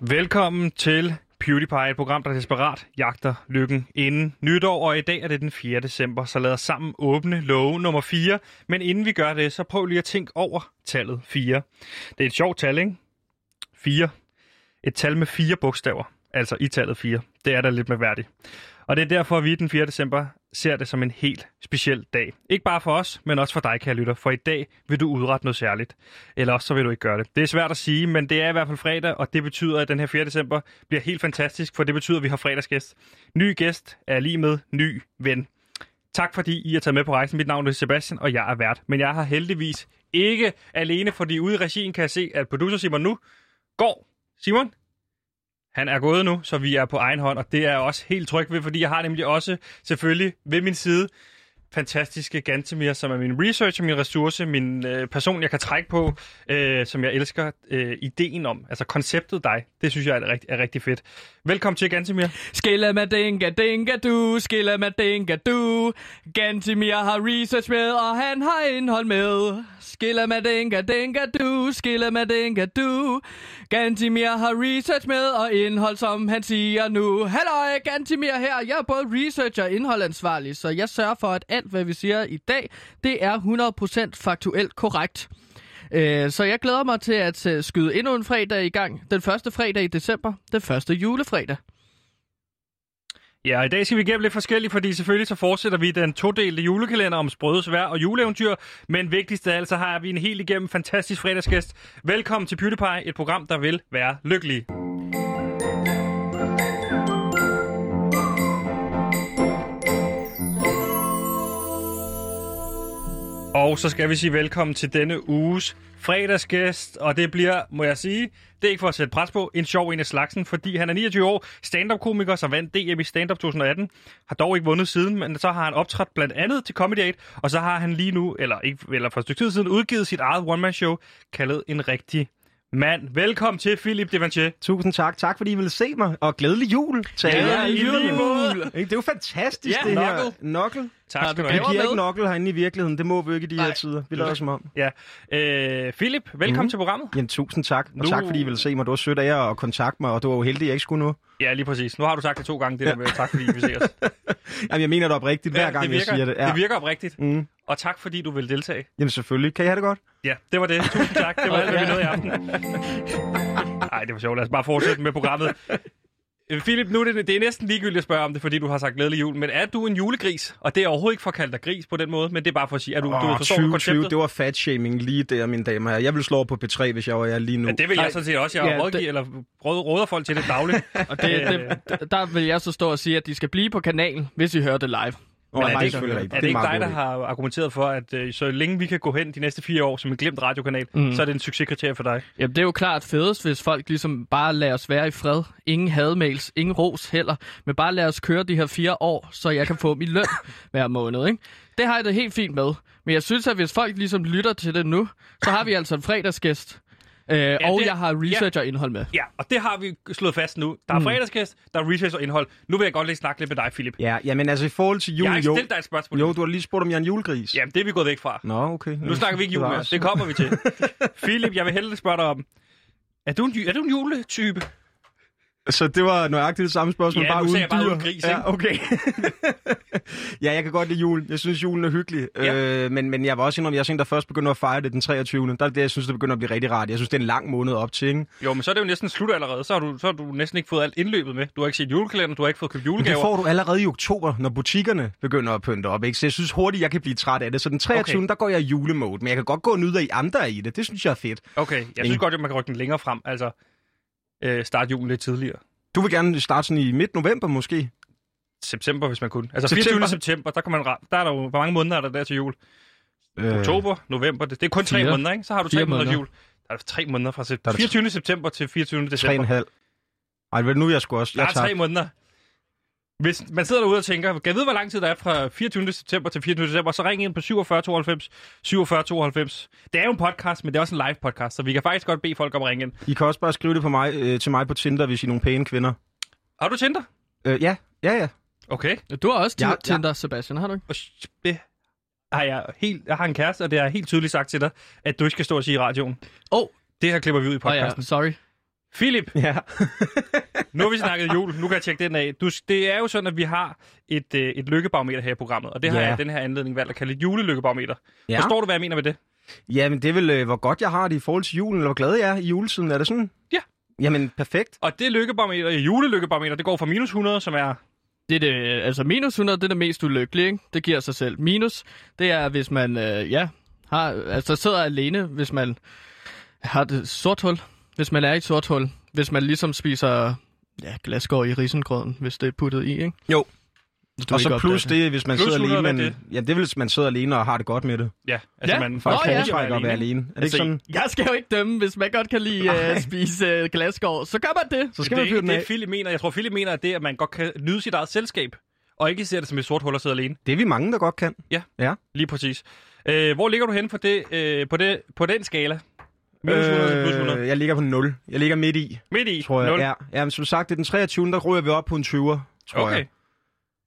Velkommen til PewDiePie, et program, der desperat jagter lykken inden nytår, og i dag er det den 4. december, så lad os sammen åbne love nummer 4. Men inden vi gør det, så prøv lige at tænke over tallet 4. Det er et sjovt tal, ikke? 4. Et tal med fire bogstaver, altså i tallet 4. Det er da lidt mærkværdigt. Og det er derfor, at vi den 4. december ser det som en helt speciel dag. Ikke bare for os, men også for dig, kære lytter, for i dag vil du udrette noget særligt. Eller også så vil du ikke gøre det. Det er svært at sige, men det er i hvert fald fredag, og det betyder, at den her 4. december bliver helt fantastisk, for det betyder, at vi har fredagsgæst. Ny gæst er lige med ny ven. Tak fordi I er taget med på rejsen. Mit navn er Sebastian, og jeg er vært. Men jeg har heldigvis ikke alene, fordi ude i regien kan jeg se, at producer Simon nu går. Simon, han er gået nu, så vi er på egen hånd, og det er jeg også helt tryg ved, fordi jeg har nemlig også selvfølgelig ved min side fantastiske Gantemir, som er min researcher, min ressource, min øh, person, jeg kan trække på, øh, som jeg elsker øh, ideen om. Altså konceptet dig, det synes jeg er, rigt, er rigtig fedt. Velkommen til Gantemir. Skilla med dinga du, skilla dinga du. Gantemir har research med, og han har indhold med. Skilla med dinga du, skilla dinga du. Gantemir har research med, og indhold, som han siger nu. Hallo, Gantemir her. Jeg er både researcher og indholdansvarlig, så jeg sørger for, at alt, hvad vi siger i dag, det er 100% faktuelt korrekt. Øh, så jeg glæder mig til at øh, skyde endnu en fredag i gang. Den første fredag i december. Den første julefredag. Ja, i dag skal vi igennem lidt forskelligt, fordi selvfølgelig så fortsætter vi den todelte julekalender om sprøde vejr og juleeventyr. Men vigtigst af alt, så har vi en helt igennem fantastisk fredagsgæst. Velkommen til PewDiePie, et program, der vil være lykkelig. Og så skal vi sige velkommen til denne uges fredagsgæst, og det bliver, må jeg sige, det er ikke for at sætte pres på, en sjov en af slagsen, fordi han er 29 år, stand-up-komiker, som vandt DM i stand-up 2018, har dog ikke vundet siden, men så har han optrådt blandt andet til Comedy 8, og så har han lige nu, eller, ikke, eller for et stykke tid siden, udgivet sit eget one-man-show, kaldet En Rigtig Mand. Velkommen til, Philip Devanchier. Tusind tak. Tak, fordi I ville se mig. Og glædelig jul til Ja, jer. måde. Ikke? Det er jo fantastisk, Ja, det her. knuckle. Tak skal du du Vi have. gaver giver med? ikke knuckle herinde i virkeligheden. Det må vi ikke i de Nej. her tider. Vi lader som om. Ja. Øh, Philip, velkommen Mhm. til programmet. Jamen, tusind tak. Og Nu- tak, fordi I ville se mig. Det var sødt af jer at kontakte mig, og du var jo heldig, at jeg ikke skulle nu. Ja, lige præcis. Nu har du sagt det to gange, det der med tak, fordi vi ser os. Jamen, jeg mener det oprigtigt, hver Ja, gang virker, jeg siger det. Ja. Det virker oprigtigt. Mm. Og tak, fordi du vil deltage. Jamen, selvfølgelig. Kan I have det godt? Ja, det var det. Tusind tak. Det var alt, hvad vi nåede i aften. Nej, det var sjovt. Lad os bare fortsætte med programmet. Øh, Philip, nu er det, det er næsten ligegyldigt at spørge om det, fordi du har sagt glædelig jul. Men er du en julegris? Og det er overhovedet ikke for at kalde dig gris på den måde, men det er bare for at sige, at du, du Åh, forstår du 2020, konceptet? det var fat-shaming lige der, mine damer her. Jeg vil slå over på P3, hvis jeg var jer lige nu. Ja, det vil jeg sådan set også. Jeg ja, rådgiver, det- eller råd, råder folk til det dagligt. Og det, det, der vil jeg så stå og sige, at de skal blive på kanalen, hvis I hører det live. Men er det, ikke, er det er ikke meget dig, der har argumenteret for, at øh, så længe vi kan gå hen de næste fire år som en glemt radiokanal, mm. så er det en succeskriterie for dig? Jamen, det er jo klart fedest, hvis folk ligesom bare lader os være i fred. Ingen hadmails, ingen ros heller. Men bare lad os køre de her fire år, så jeg kan få min løn hver måned, ikke? Det har jeg det helt fint med. Men jeg synes, at hvis folk ligesom lytter til det nu, så har vi altså en fredagsgæst. Øh, ja, og det- jeg har research og indhold med. Ja, og det har vi slået fast nu. Der er mm. fredagsgæst, der er research og indhold. Nu vil jeg godt lige snakke lidt med dig, Philip. Ja, jamen altså i forhold til jul, Jeg har ikke stillet dig et spørgsmål. Jo, du har lige spurgt, om jeg er en julegris. Jamen, det er vi gået væk fra. Nå, okay. Nu snakker vi ikke jul mere. Det kommer vi til. Philip, jeg vil hellere spørge dig om, er du en, er du en juletype? Så det var nøjagtigt det samme spørgsmål, Ja, bare uden jeg bare dyr. uden gris, ikke? Ja, okay. ja, jeg kan godt lide jul. Jeg synes, julen er hyggelig. Ja. Øh, men, men jeg var også indrømme, jeg er sådan, der først begynder at fejre det den 23. Der er det, jeg synes, det begynder at blive rigtig rart. Jeg synes, det er en lang måned op til, ikke? Jo, men så er det jo næsten slut allerede. Så har, du, så har du næsten ikke fået alt indløbet med. Du har ikke set julekalender, du har ikke fået købt Men det julegaver. får du allerede i oktober, når butikkerne begynder at pynte op, ikke? Så jeg synes hurtigt, jeg kan blive træt af det. Så den 23. Okay. der går jeg i julemode, men jeg kan godt gå og nyde af I andre i det. Det synes jeg er fedt. Okay, jeg synes Ingen. godt, at man kan rykke den længere frem. Altså, øh, starte julen lidt tidligere. Du vil gerne starte sådan i midt november måske? September, hvis man kunne. Altså September? 24. september, der, kan man, der er der jo, hvor mange måneder er der der til jul? Øh, Oktober, november, det, det er kun tre Fire. måneder, ikke? Så har du tre måneder måneder. jul. Der er tre måneder fra Der september. der 24. september til 24. Tre og en december. halv. Ej, vel nu er jeg sgu også. Der Jeg er tre måneder. Hvis man sidder derude og tænker, kan jeg vide, hvor lang tid der er fra 24. september til 24. december, så ring ind på 47 92 47 92. Det er jo en podcast, men det er også en live podcast, så vi kan faktisk godt bede folk om at ringe ind. I kan også bare skrive det på mig, øh, til mig på Tinder, hvis I er nogle pæne kvinder. Har du Tinder? Øh, ja, ja, ja. Okay. Du har også Ja, ja, ja. Tinder, Sebastian, har du ikke? Det har jeg, helt, jeg har en kæreste, og det har jeg helt tydeligt sagt til dig, at du ikke skal stå og sige i radioen. Åh, Det her klipper vi ud i oh, ja, podcasten. sorry. Philip, Ja. nu har vi snakket jul. Nu kan jeg tjekke den af. Du, det er jo sådan, at vi har et, øh, et lykkebarometer her i programmet, og det har Ja. jeg i den her anledning valgt at kalde et julelykkebarometer. Ja. Forstår du, hvad jeg mener med det? Ja, men det er vel, øh, hvor godt jeg har det i forhold til julen, eller hvor glad jeg er i juletiden. Er det sådan? Ja. Jamen, perfekt. Og det lykkebarometer, julelykkebarometer, det går fra minus 100, som er... Det er det, altså minus 100, det er det mest ulykkelige, ikke? Det giver sig selv. Minus, det er, hvis man, øh, ja, har, altså sidder alene, hvis man har det sort hul. Hvis man er i et sort hul. Hvis man ligesom spiser, ja, glasgård i risengrøden, hvis det er puttet i, ikke? Jo. Du Og ikke så plus det, hvis man Plus sidder 100, alene, men, ja, det er vel, hvis man sidder alene og har det godt med det. Ja, altså Ja, man Folk Nå, ja. foretrækker at være alene. Er det ikke Altså, sådan? Jeg skal jo ikke dømme, hvis man godt kan lide at spise uh, glasgård. Så gør man det. Så skal det man er fyre ikke den det, Philip mener. Jeg tror, Philip mener, at det, at man godt kan nyde sit eget selskab, og ikke ser det som et sort hul og sidde alene. Det er vi mange, der godt kan. Lige præcis. Øh, hvor ligger du hen for det, øh, på, det, på den skala? Minus 100 til plus 100? Øh, jeg ligger på 0. Jeg ligger midt i, Midt i? tror jeg. Nul? Ja, ja men som sagt, det er den 23. der ryger vi op på en 20'er, tror Okay. jeg.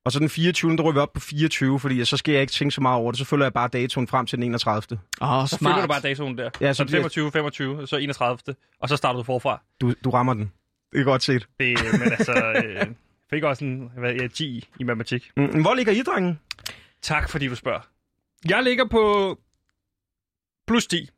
Og så den 24. der ryger vi op på 24, fordi så skal jeg ikke tænke så meget over det. Så følger jeg bare datoen frem til den 31. Åh, oh, Så smart. følger du bare datoen der. Ja, så så den bliver- 25, 25, så 31. Og så starter du forfra. Du, du rammer den. Det er godt set. Det, men altså, øh, jeg fik også en hvad, ja, 10 i matematik. Mm, hvor ligger I, drengen? Tak, fordi du spørger. Jeg ligger på plus 10.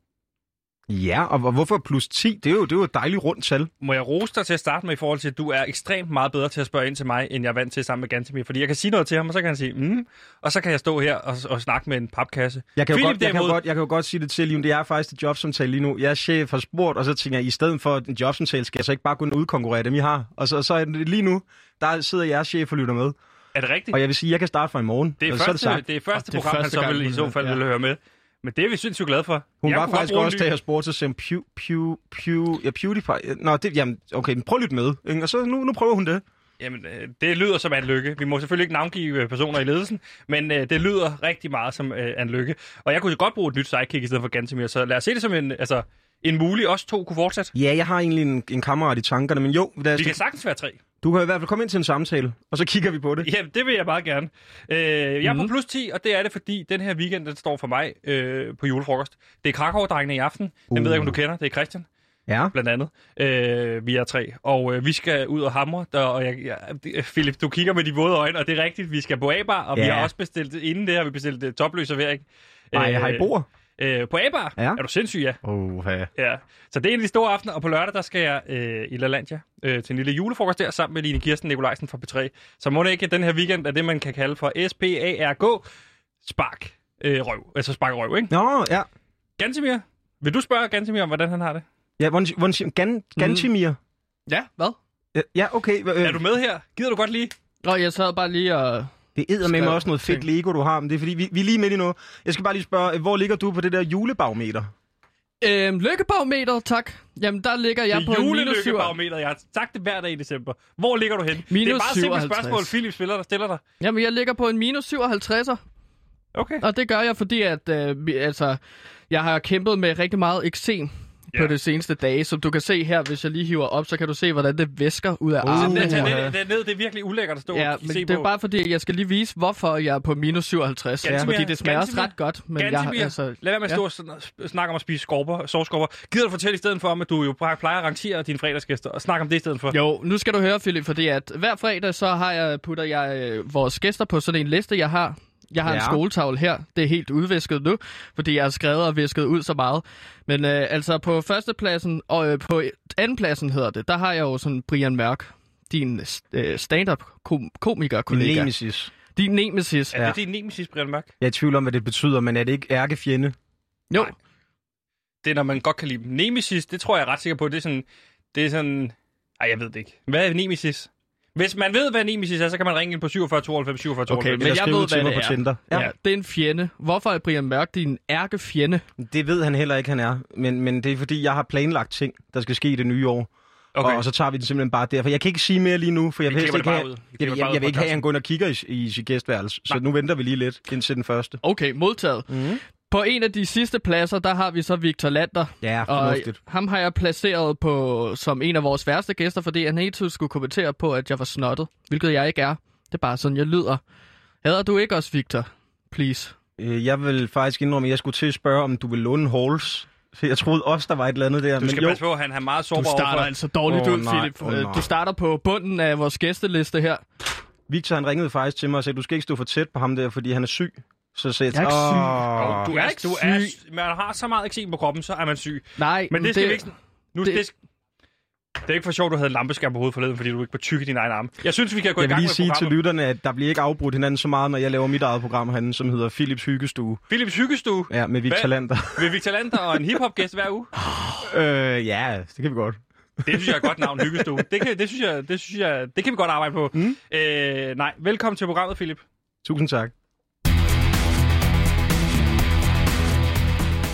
Ja, og hvorfor plus 10? Det er jo, det er jo et dejligt rundt tal. Må jeg rose dig til at starte med i forhold til, at du er ekstremt meget bedre til at spørge ind til mig, end jeg er vant til sammen med Gantemir. Fordi jeg kan sige noget til ham, og så kan han sige, mm, og så kan jeg stå her og, og snakke med en papkasse. Jeg kan, Philip godt, jeg, kan derimod- godt, jeg kan jo godt sige det til, Liv. Det er faktisk et jobsamtale lige nu. Jeg er chef har spurgt, og så tænker jeg, i stedet for en jobsamtale, skal jeg så ikke bare gå og udkonkurrere dem, I har? Og så, så er det lige nu, der sidder jeres chef og lytter med. Er det rigtigt? Og jeg vil sige, at jeg kan starte fra i morgen. Det er, så første, er det, det er første Og det er program, han første så vil i så fald ja. ville høre med. Men det er vi sindssygt glade for. Hun Jeg var faktisk også, da jeg spurgte til Sam Pew, Pew, Pew, ja, PewDiePie. Nå, det, jamen, okay, men prøv at lytte med. Ikke? Og så nu, nu prøver hun det. Jamen, øh, det lyder som en lykke. Vi må selvfølgelig ikke navngive øh, personer i ledelsen, men øh, det lyder rigtig meget som øh, en lykke. Og jeg kunne godt bruge et nyt sidekick i stedet for Gantemir, så lad os se det som en, altså, en mulig, os to kunne fortsætte. Ja, jeg har egentlig en, en kammerat i tankerne, men jo, lad os, Vi kan sagtens være tre. du kan i hvert fald komme ind til en samtale, og så kigger vi på det. Ja, det vil jeg meget gerne. Øh, jeg er på Mhm. plus 10, og det er det, fordi den her weekend, den står for mig øh, på julefrokost. Det er Krakow-drengene i aften. Den Uh. ved jeg ikke, om du kender. Det er Christian, Ja. blandt andet. Øh, vi er tre. Og øh, vi skal ud og hamre. Der, og jeg, jeg, Philip, du kigger med de våde øjne, og det er rigtigt. Vi skal på A-bar, og vi Ja. har også bestilt, inden det har vi bestilt uh, topløs servering. Nej, jeg har I bord. Øh, på A-bar? Ja. Er du sindssyg, ja. Oh, ja. ja. Så det er en af de store aftener, og på lørdag, der skal jeg øh, i LaLandia øh, til en lille julefrokost der, sammen med Line Kirsten Nikolajsen fra P3. Så må det ikke, at den her weekend er det, man kan kalde for S-P-A-R-G, spark øh, røv. Altså spark røv, ikke? Nå, ja. Gantemir, vil du spørge Gantemir om, hvordan han har det? Ja, hvordan? Gan, Gantimir? Ja, hvad? Ja, Ja, okay. Øh, Er du med her? Gider du godt lige? Nå, jeg sad bare lige og... Det æder med Skrev også noget fedt. Lego, du har, men det er fordi, vi, vi er lige midt i noget. Jeg skal bare lige spørge, hvor ligger du på det der julebarometer? Øhm, lykkebarometer, tak. Jamen, der ligger jeg det på en minus 7. julelykkebarometer. Jeg har sagt det hver dag i december. Hvor ligger du hen? det er Minus bare et simpelt 57. spørgsmål, Philip spiller der stiller dig. Jamen, jeg ligger på en minus 57'er. Okay. Og det gør jeg, fordi at, øh, altså, jeg har kæmpet med rigtig meget eksem Ja. på det seneste dage. Som du kan se her, hvis jeg lige hiver op, så kan du se, hvordan det væsker ud af Uh, armen. Det, det, ja. det, det, det, det er virkelig ulækkert at stå Ja, og men se det på. er bare fordi, jeg skal lige vise, hvorfor jeg er på minus 57. Ganske fordi mere- det smager også ganske ret godt. Men jeg, Gantemir, har- altså, lad være med at stå og sn- snakke om at spise skorper, sovskorper. Gider du fortælle i stedet for, om, at du jo bare plejer at rangere dine fredagsgæster, og snakke om det i stedet for? Jo, nu skal du høre, Philip, fordi at hver fredag, så har jeg, putter jeg øh, vores gæster på sådan en liste, jeg har. Jeg har ja. en skoletavle her. Det er helt udvisket nu, fordi jeg har skrevet og visket ud så meget. Men øh, altså på førstepladsen, og øh, på andenpladsen hedder det, der har jeg jo sådan Brian Mørk, din øh, stand-up-komiker-kollega. Nemesis. Din nemesis. Er Ja. det din nemesis, Brian Mørk? Jeg er i tvivl om, hvad det betyder, men er det ikke ærkefjende? Jo, Nej. Det er, når man godt kan lide dem. Nemesis, det tror jeg er ret sikker på. Det er sådan... Det er sådan... Ej, jeg ved det ikke. Hvad er nemesis? Hvis man ved, hvad nemesis er, så kan man ringe ind på 47 92 47 92. Okay, men jeg ved, hvad det på er. Tinder. ja. ja. det er en fjende. Hvorfor er Brian Mørk din ærkefjende? Det ved han heller ikke, han er. Men, men det er fordi, jeg har planlagt ting, der skal ske i det nye år. okay. Og, og så tager vi den simpelthen bare derfor. Jeg kan ikke sige mere lige nu, for jeg Vi vil ikke have, jeg, jeg, jeg, vil ikke have, at han går ind og kigger i, i sit gæstværelse. Så Nej. nu venter vi lige lidt indtil den første. Okay, modtaget. Mm. På en af de sidste pladser, der har vi så Victor Lander. Ja, Og fornuftigt. ham har jeg placeret på som en af vores værste gæster, fordi han hele tiden skulle kommentere på, at jeg var snottet. Hvilket jeg ikke er. Det er bare sådan, jeg lyder. Hader du ikke også, Victor? Please. Øh, Jeg vil faktisk indrømme, at jeg skulle til at spørge, om du vil låne Halls Jeg troede også, der var et eller andet der. Du skal men jo, passe på, at han er meget Du sårbar starter overfor. altså dårligt Åh, ud, nej. Philip. Nej. Du starter på bunden af vores gæsteliste her. Victor han ringede faktisk til mig og sagde, du skal ikke stå for tæt på ham der, fordi han er syg. Så sagde jeg, Jeg er ikke syg. "Åh." Jo, du Jeg er er, ikke du er, syg. man har så meget eksem på kroppen, så er man syg. Nej, Men det skal vi ikke... Nu, det- det, det, det er ikke for sjovt, du havde en lampeskærm på hovedet forleden, fordi du ikke var tyk i din egen arm. Jeg synes, vi kan gå i Jeg vil gang lige med sige til lytterne, at der bliver ikke afbrudt hinanden så meget, når jeg laver mit eget program herinde, som hedder Philips Hyggestue. Philips Hyggestue Ja, med Victor Hvad? Lander. med Victor Lander og en hiphop-gæst hver uge. øh, ja, det kan vi godt. Det synes jeg er et godt navn, Hyggestue. Det kan, det synes jeg, det synes jeg, det kan vi godt arbejde på. Mm. Øh, nej, velkommen til programmet, Philip. Tusind tak.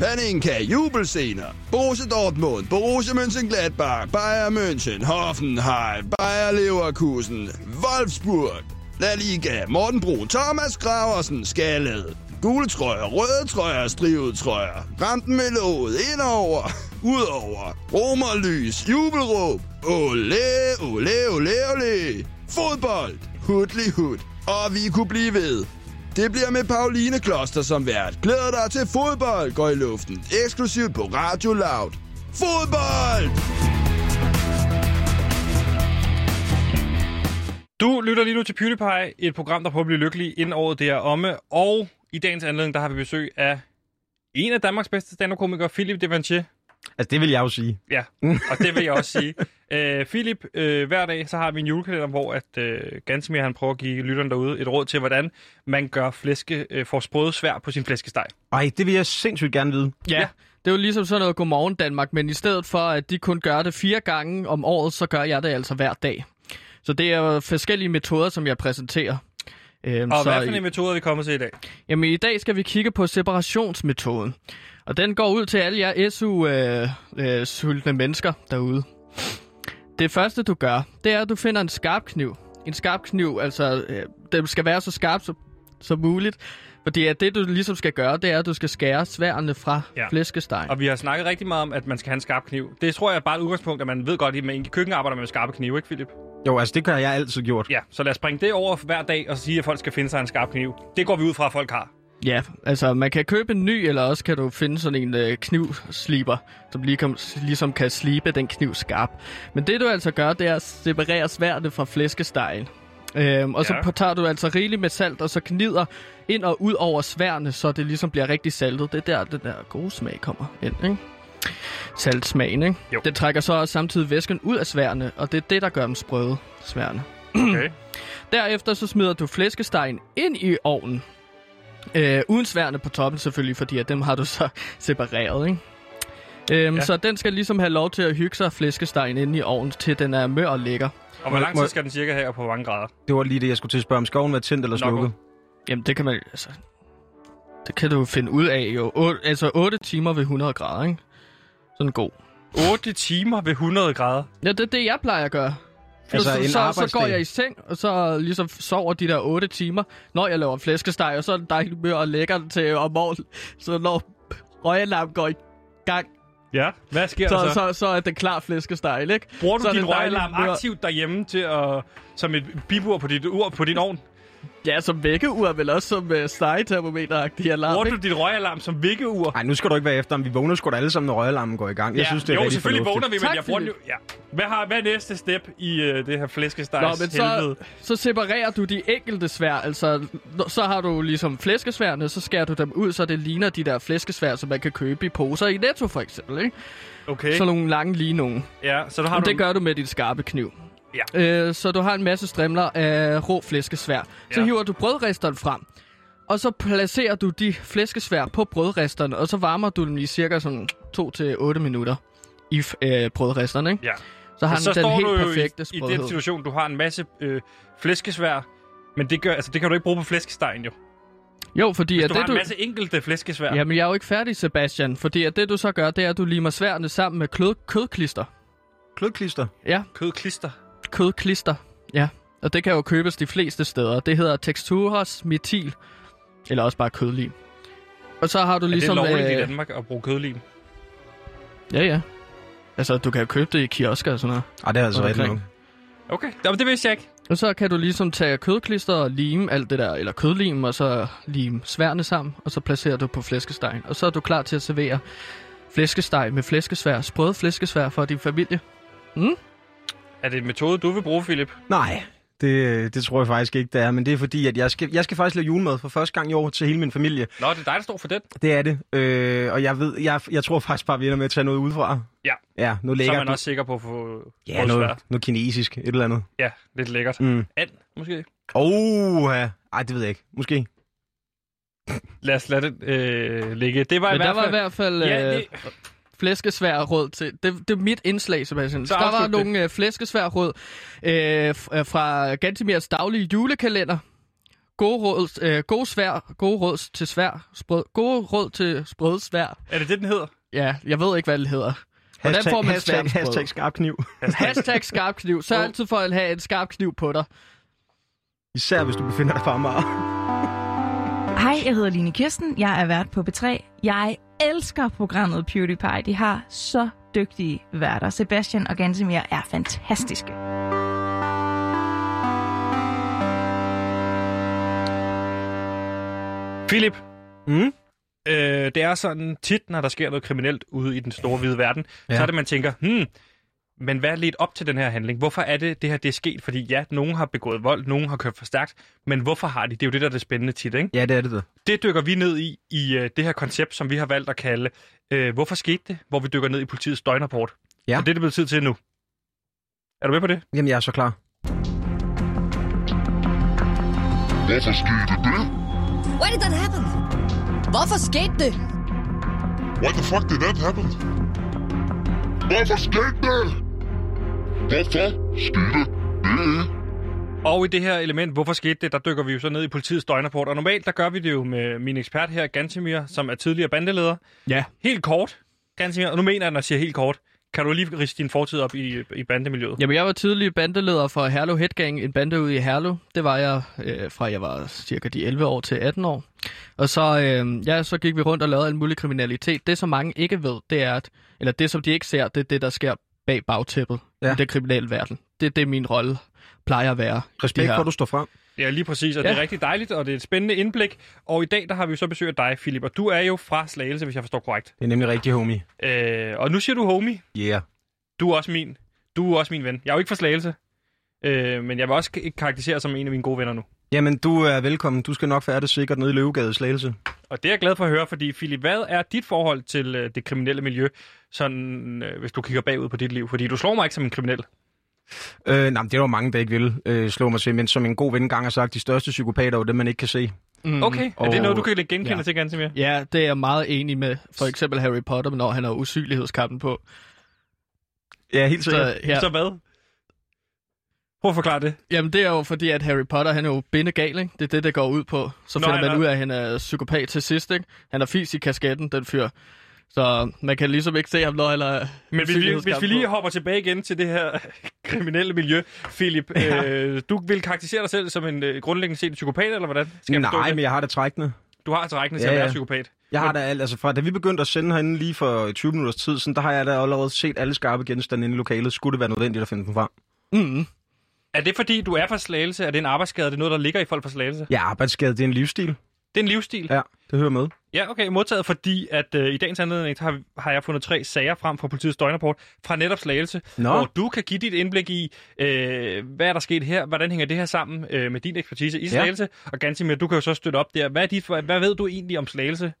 Paninka, jubelscener. Borussia Dortmund, Borussia Mönchengladbach, Bayern München, Hoffenheim, Bayer Leverkusen, Wolfsburg. La Liga, Morten Bro, Thomas Graversen, Skallet. Gule trøjer, røde trøjer, strivet trøjer. Rampen med låget, indover, udover. Romerlys, jubelråb. Ole, ole, ole, ole. Fodbold, hudlig hud. Og vi kunne blive ved. Det bliver med Pauline Kloster som vært. Glæder dig til fodbold går i luften. Eksklusivt på Radio Loud. Fodbold! Du lytter lige nu til PewDiePie, et program, der prøver at blive lykkelig inden året det er omme. Og i dagens anledning, der har vi besøg af en af Danmarks bedste stand-up-komikere, Philip Devanchier. Altså, det vil jeg jo sige. Ja, og det vil jeg også sige. Uh, Philip, uh, hver dag så har vi en julekalender, hvor at uh, Gansimir han prøver at give lytterne derude et råd til, hvordan man gør flæske, uh, får sprøde svær på sin flæskesteg. Ej, det vil jeg sindssygt gerne vide. Ja, Ja. det er jo ligesom sådan noget Godmorgen Danmark, men i stedet for, at de kun gør det fire gange om året, så gør jeg det altså hver dag. Så det er jo forskellige metoder, som jeg præsenterer. Øhm, Og så hvad for en metode er vi kommet til i dag? Jamen, i dag skal vi kigge på separationsmetoden. Og den går ud til alle jer SU-sultne mennesker derude. Det første, du gør, det er, at du finder en skarp kniv. En skarp kniv, altså, øh, den skal være så skarp som, som muligt. Fordi at det, du ligesom skal gøre, det er, at du skal skære sværene fra Ja. flæskestegen. Og vi har snakket rigtig meget om, at man skal have en skarp kniv. Det tror jeg er bare et udgangspunkt, at man ved godt, at man i køkken arbejder med skarpe knive, ikke Philip? Jo, altså, det gør jeg altid gjort. Ja, så lad os bringe det over hver dag og sige, at folk skal finde sig en skarp kniv. Det går vi ud fra, at folk har. Ja, altså man kan købe en ny, eller også kan du finde sådan en øh, knivsliber, som lige kom, ligesom kan slibe den kniv skarp. Men det du altså gør, det er at separere sværdet fra flæskestegen. Øhm, og Ja. så tager du altså rigeligt med salt, og så gnider ind og ud over sværene, så det ligesom bliver rigtig saltet. Det er der, den der gode smag kommer ind, ikke? Saltsmagen, ikke? Jo. Det trækker så også samtidig væsken ud af sværene, og det er det, der gør dem sprøde, sværene. Okay. Derefter så smider du flæskestegen ind i ovnen. Øh, uden sværene på toppen selvfølgelig, fordi at dem har du så separeret, ikke? Øhm, Ja. Så den skal ligesom have lov til at hygge sig flæskestegen inde i ovnen, til den er mør og lækker. Og hvor lang tid skal den cirka have, og på hvor mange grader? Det var lige det, jeg skulle til at spørge om. Skal ovnen være tændt eller slukket? Jamen det kan man altså... Det kan du finde ud af jo. O- altså 8 timer ved 100 grader, ikke? Sådan god. 8 timer ved 100 grader. Ja, det er det, jeg plejer at gøre. Altså, så, en så, så går jeg i seng, og så ligesom sover de der 8 timer, når jeg laver flæskesteg, og så er det dejligt mør og lækker til om morgenen. Så når røgalarm går i gang, Ja, hvad sker så, der så? så, så er det klar flæskesteg, ikke? Bruger du så din røgalarm aktivt derhjemme til at, som et bibur på dit ur på din ovn? Ja, som vækkeur, vel også som uh, stegetermometer-agtig alarm, Bruger du dit røgalarm som vækkeur? Nej, nu skal du ikke være efter ham. Vi vågner sgu da alle sammen, når røgalarmen går i gang. Jeg synes, det er jo, rigtig selvfølgelig fornuftigt. vågner vi, men Tak, jeg bruger den jo... Ja. Hvad, har, hvad er næste step i uh, det her Nå, flæskestegs men helvede? så, så separerer du de enkelte svær. Altså, så har du ligesom flæskesværne, så skærer du dem ud, så det ligner de der flæskesvær, som man kan købe i poser i Netto for eksempel, ikke? Okay, Så nogle lange lige nogle. ja, så du har Og du... det gør du med din skarpe kniv. Ja. Øh, så du har en masse strimler af rå flæskesvær. Så Ja. hiver du brødristeren frem. Og så placerer du de flæskesvær på brødristeren, og så varmer du dem i cirka sådan 2-8 minutter i øh, brødristeren, ikke? Ja. Så har Og så den den står helt du perfekte i, i den situation, du har en masse øh, flæskesvær, men det, gør, altså, det kan du ikke bruge på flæskestegen jo. Jo, fordi Hvis at du det har du... en masse enkelte flæskesvær. Jamen, jeg er jo ikke færdig, Sebastian. Fordi at det, du så gør, det er, at du limer sværene sammen med klød, kødklister. Klødklister. Ja, Kødklister. Kødklister. Ja. Og det kan jo købes de fleste steder. Det hedder Texturas Metil. Eller også bare kødlim. Og så har du ligesom... er det lovligt øh, i Danmark at bruge kødlim? Ja, ja. Altså, du kan jo købe det i kiosker og sådan noget. Ej, det er altså Okay. rigtigt nok. Okay, Jamen, det vidste jeg ikke. Og så kan du ligesom tage kødklister og lime alt det der, eller kødlim, og så lime sværene sammen, og så placerer du på flæskestegen. Og så er du klar til at servere flæskesteg med flæskesvær, sprøde flæskesvær for din familie. Er det en metode, du vil bruge, Philip? Nej, det, det tror jeg faktisk ikke, det er. Men det er fordi, at jeg skal, jeg skal faktisk lave julemad for første gang i år til hele min familie. Nå, det er dig, der står for det. Det er det. Øh, og jeg ved, jeg, jeg tror faktisk bare, vi ender med at tage noget udefra. Ja. Ja, noget Så er lækkert. man også sikker på at få ja, noget, svært. noget kinesisk, et eller andet. Ja, lidt lækkert. Mm. And, måske. Oh, ja. Ej, det ved jeg ikke. Måske. Lad os lade det øh, ligge. Det var Men i hvert var i fald... hvert fald Ja, øh, det- flæskesvær råd til. Det, det er mit indslag, Sebastian. Så Så der var det. nogle øh, flæskesvær råd øh, øh, fra Gantemirs daglige julekalender. Gode råd, øh, gode svær, gode råd til svær, sprød, gode råd til sprød svær. Er det det, den hedder? Ja, jeg ved ikke, hvad det hedder. Hvordan Hashtag, får man hashtag, hashtag skarp kniv. Hashtag skarp kniv. Så Oh. altid for at have en skarp kniv på dig. Især hvis du befinder dig på Amager. Hej, jeg hedder Line Kirsten. Jeg er vært på B3. Jeg elsker programmet PewDiePie. De har så dygtige værter. Sebastian og Gansimir er fantastiske. Philip, Mm? øh, det er sådan tit, når der sker noget kriminelt ude i den store hvide verden, ja. Så er det, man tænker, hmm, men hvad er ledt op til den her handling? Hvorfor er det, det her det er sket? Fordi ja, nogen har begået vold, nogen har kørt for stærkt, men hvorfor har de? Det er jo det, der er det spændende tit, ikke? Ja, det er det da. Det dykker vi ned i, i øh, det her koncept, som vi har valgt at kalde, øh, hvorfor skete det? Hvor vi dykker ned i politiets døgnrapport. Ja. Og det er det blevet tid til nu. Er du med på det? Jamen, jeg er så klar. Hvorfor skete det? Why did that happen? Hvorfor skete det? Why the fuck did that happen? Hvorfor skete det? Hvorfor skete det? Og i det her element, hvorfor skete det, der dykker vi jo så ned i politiets døgnrapport. Og normalt, der gør vi det jo med min ekspert her, Gantemir, som er tidligere bandeleder. Ja. Helt kort, Gantemir, og nu mener jeg, når jeg siger helt kort, kan du lige riste din fortid op i, i bandemiljøet? Jamen, jeg var tidlig bandeleder for Herlev Headgang, en bande ude i Herlev. Det var jeg øh, fra jeg var cirka de 11 år til 18 år. Og så, øh, ja, så gik vi rundt og lavede en mulig kriminalitet. Det, som mange ikke ved, det er, at, eller det, som de ikke ser, det er det, der sker bag bagtæppet ja. I den kriminelle verden. Det er det, min rolle plejer at være. Respekt for, at du står frem. Ja, lige præcis, og Ja. det er rigtig dejligt, og det er et spændende indblik. Og i dag, der har vi jo så besøg af dig, Philip, og du er jo fra Slagelse, hvis jeg forstår korrekt. Det er nemlig rigtig homie. Øh, og nu siger du homie. Yeah. Du er også min. Du er også min ven. Jeg er jo ikke fra Slagelse, øh, men jeg vil også ikke karakterisere som en af mine gode venner nu. Jamen, du er velkommen. Du skal nok færdes sikkert nede i Løvegade i Slagelse. Og det er jeg glad for at høre, fordi Philip, hvad er dit forhold til øh, det kriminelle miljø, sådan, øh, hvis du kigger bagud på dit liv? Fordi du slår mig ikke som en kriminel. Øh, nej, men det er der jo mange, der ikke vil øh, slå mig til, men som en god ven gang har sagt, de største psykopater er jo dem, man ikke kan se. Mm. Okay, er Og- det noget, du kan genkende ja. til, Gansimir? Ja, det er jeg meget enig med. For eksempel Harry Potter, når han har usynlighedskappen på. Ja, helt sikkert. Så, ja. Så hvad? Prøv at forklare det. Jamen, det er jo fordi, at Harry Potter, han er jo bindegal, ikke? Det er det, der går ud på. Så Nå, finder man ud af, at han er psykopat til sidst, ikke? Han er fis i kasketten, den fyr. Så man kan ligesom ikke se ham, når han er Men hvis vi, hvis vi lige hopper tilbage igen til det her kriminelle miljø, Philip, Ja. øh, du vil karakterisere dig selv som en øh, grundlæggende set psykopat, eller hvordan? Skal jeg Nej, det? men jeg har det trækkende. Du har trækkende til Ja, at være ja. psykopat. Jeg har da alt, altså fra da vi begyndte at sende herinde lige for 20 minutters tid, sådan, der har jeg da allerede set alle skarpe genstande inde i lokalet. Skulle det være nødvendigt at finde dem frem? Mm. Er det fordi, du er fra Slagelse? Er det en arbejdsskade? Er det noget, der ligger i folk fra Slagelse? Ja, arbejdsskade, det er en livsstil. Det er en livsstil? Ja, det hører med. Ja, okay, modtaget, fordi at øh, i dagens anledning har, har jeg fundet tre sager frem fra politiets døgnrapport fra netop Slagelse, Nå. hvor du kan give dit indblik i, øh, hvad er der sket her, hvordan hænger det her sammen øh, med din ekspertise i Slagelse, og Gansimir, du kan jo så støtte op der. Hvad, er dit, hvad ved du egentlig om Slagelse?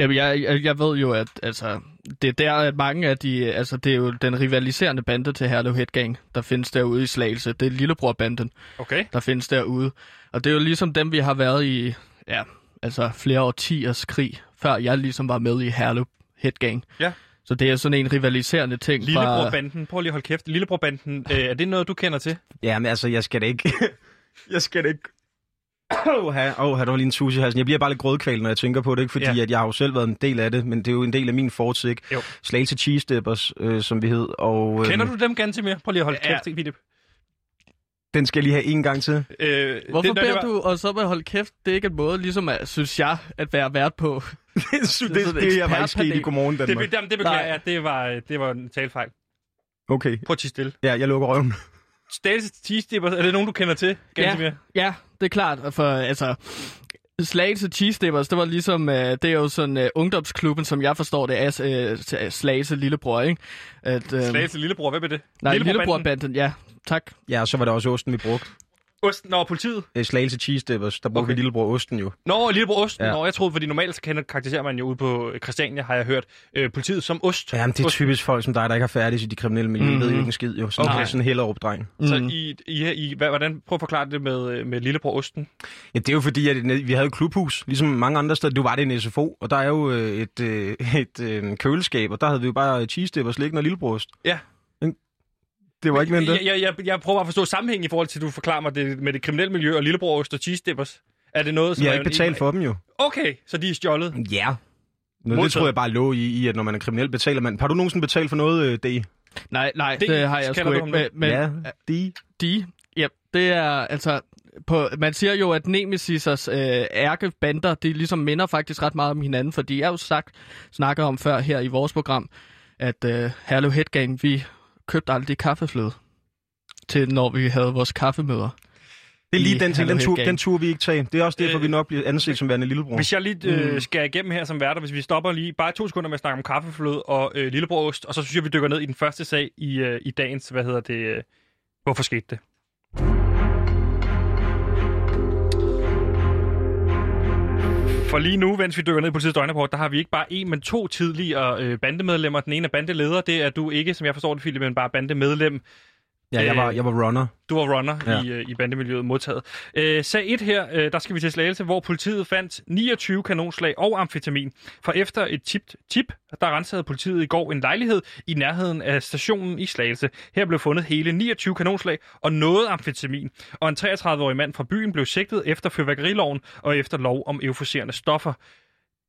Jamen, jeg, jeg, jeg ved jo, at altså, det er der, at mange af de... Altså, det er jo den rivaliserende bande til Herlev Headgang, der findes derude i Slagelse. Det er Lillebror-banden, Okay. der findes derude. Og det er jo ligesom dem, vi har været i... Ja, altså flere årtiers krig, før jeg ligesom var med i Herlev Headgang. Ja. Så det er sådan en rivaliserende ting. Lillebrorbanden, prøv lige at holde kæft. Lillebrorbanden, øh, er det noget, du kender til? Ja, men altså, jeg skal da ikke... jeg skal da ikke... Åh, oh, der var lige en tus i halsen. Jeg bliver bare lidt grødkval, når jeg tænker på det, ikke? fordi Ja. at jeg har jo selv været en del af det, men det er jo en del af min fortid, ikke? Jo. Slagelse Cheese Dippers, øh, som vi hed. Og, Kender øhm, du dem, Gansimir? Prøv lige at holde Ja. kæft, Philip. Den skal jeg lige have en gang til. Øh, Hvorfor det, beder var- du, og så med holde kæft, det er ikke en måde, ligesom at, synes jeg, at være vært på. det, det, det, et det ikke ekspertpanel. sket i Godmorgen Det, Danmark. det, det beklager jeg. Det var, det var en talfejl. Okay, Prøv at stille. ja, jeg lukker røven. Status Cheese er det nogen, du kender til? Ganske Ja, ja, det er klart. For altså, Slagelse Cheese Dippers, det var ligesom, øh, det er jo sådan uh, ungdomsklubben, som jeg forstår det, er uh, Slagelse Lillebror, ikke? At, øh, Slagelse Lillebror, hvad er det? Nej, Lillebror-banden. Lillebror-banden, ja. Tak. Ja, og så var der også osten, vi brugte. Osten og politiet. Øh, Slagelse Cheese Dippers, der brugte Okay. vi lillebror osten jo. Nå, Lillebror Osten. Ja. Nå, jeg troede, fordi normalt så kender, karakteriserer man jo ude på Christiania, har jeg hørt, øh, politiet som ost. Jamen, det er Ost. typisk folk som dig, der ikke har færdigt i de kriminelle miljøer. Mm. Mhm. ved jo ikke en skid jo. Sådan, Okay. sådan en hellerup dreng. Så Mm. I, I, I, hvad, hvordan, prøv at forklare det med, øh, med Lillebror Osten. Ja, det er jo fordi, at vi havde et klubhus, ligesom mange andre steder. Du var det en SFO, og der er jo øh, et, øh, et øh, køleskab, og der havde vi jo bare cheese dippers liggende og lillebrost. Ja. Det var ikke det. Jeg, jeg, jeg, jeg prøver bare at forstå sammenhængen i forhold til, at du forklarer mig det med det kriminelle miljø og Lillebror og Cheese Dippers. Er det noget, som Vi har er ikke en- betalt for dem jo. Okay, så de er stjålet. Ja. Nå, det tror jeg bare lå i, i, at når man er kriminel, betaler man. Har du nogensinde betalt for noget, øh, D? Nej, nej, Det det, har jeg sgu ikke. Men, men ja, D. de, ja, det er altså... På, man siger jo, at Nemesisers øh, ærkebander, de ligesom minder faktisk ret meget om hinanden, for de er jo sagt, snakket om før her i vores program, at øh, Herlev Headgang, vi købte aldrig kaffefløde til, når vi havde vores kaffemøder. Det er lige den ting, den tur, den tur vi ikke tage. Det er også derfor, Øh, vi nok bliver anset som værende lillebror. Hvis jeg lige øh, Mm. skal igennem her som værter, hvis vi stopper lige bare to sekunder med at snakke om kaffeflød og øh, lillebrorost, og så synes jeg, vi dykker ned i den første sag i, øh, i dagens, hvad hedder det, øh, hvorfor skete det? For lige nu, mens vi dykker ned i politiets døgnrapport, der har vi ikke bare en, men to tidligere øh, bandemedlemmer. Den ene er bandeleder, det er du ikke, som jeg forstår det, Philip, men bare bandemedlem. Ja, jeg var, jeg var runner. Du var runner ja. Ja. i, øh, i bandemiljøet modtaget. Øh, sag 1 her, øh, der skal vi til Slagelse, hvor politiet fandt 29 kanonslag og amfetamin. For efter et tip, tip der rensede politiet i går en lejlighed i nærheden af stationen i Slagelse. Her blev fundet hele 29 kanonslag og noget amfetamin. Og en 33-årig mand fra byen blev sigtet efter fyrværkeriloven og efter lov om euforiserende stoffer.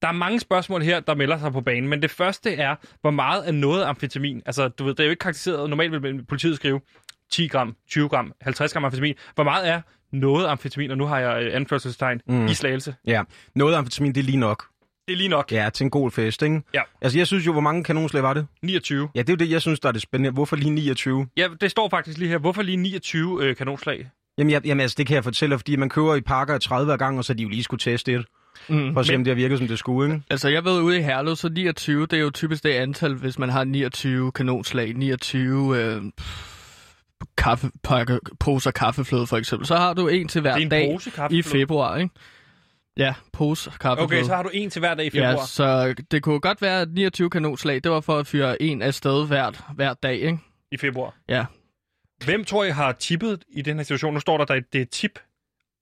Der er mange spørgsmål her, der melder sig på banen, men det første er, hvor meget er noget amfetamin? Altså, du ved, det er jo ikke karakteriseret. Normalt vil politiet skrive 10 gram, 20 gram, 50 gram amfetamin. Hvor meget er noget amfetamin? Og nu har jeg øh, anførselstegn mm. I slagelse. Ja, noget amfetamin, det er lige nok. Det er lige nok. Ja, til en god fest, ikke? Ja. Altså, jeg synes jo, hvor mange kanonslag var det? 29. Ja, det er jo det, jeg synes, der er det spændende. Hvorfor lige 29? Ja, det står faktisk lige her. Hvorfor lige 29 øh, kanonslag? Jamen, jeg, jamen altså, det kan jeg fortælle, fordi man køber i pakker af 30 gange, og så de jo lige skulle teste det, Mm. for at se, Men- om det har virket, som det skulle, ikke? Altså, jeg ved ude i Herlev, så 29, det er jo typisk det antal, hvis man har 29 kanonslag, 29 øh, kaffe, pakke, poser kaffefløde for eksempel. Så har du en til hver Det er en dag pose i kaffefløde. februar, ikke? Ja, pose kaffefløde. Okay, så har du en til hver dag i februar. Ja, så det kunne godt være, at 29 kanonslag, det var for at fyre en af sted hvert, hver dag, ikke? I februar. Ja. Hvem tror jeg har tippet i den her situation? Nu står der, at det er tip,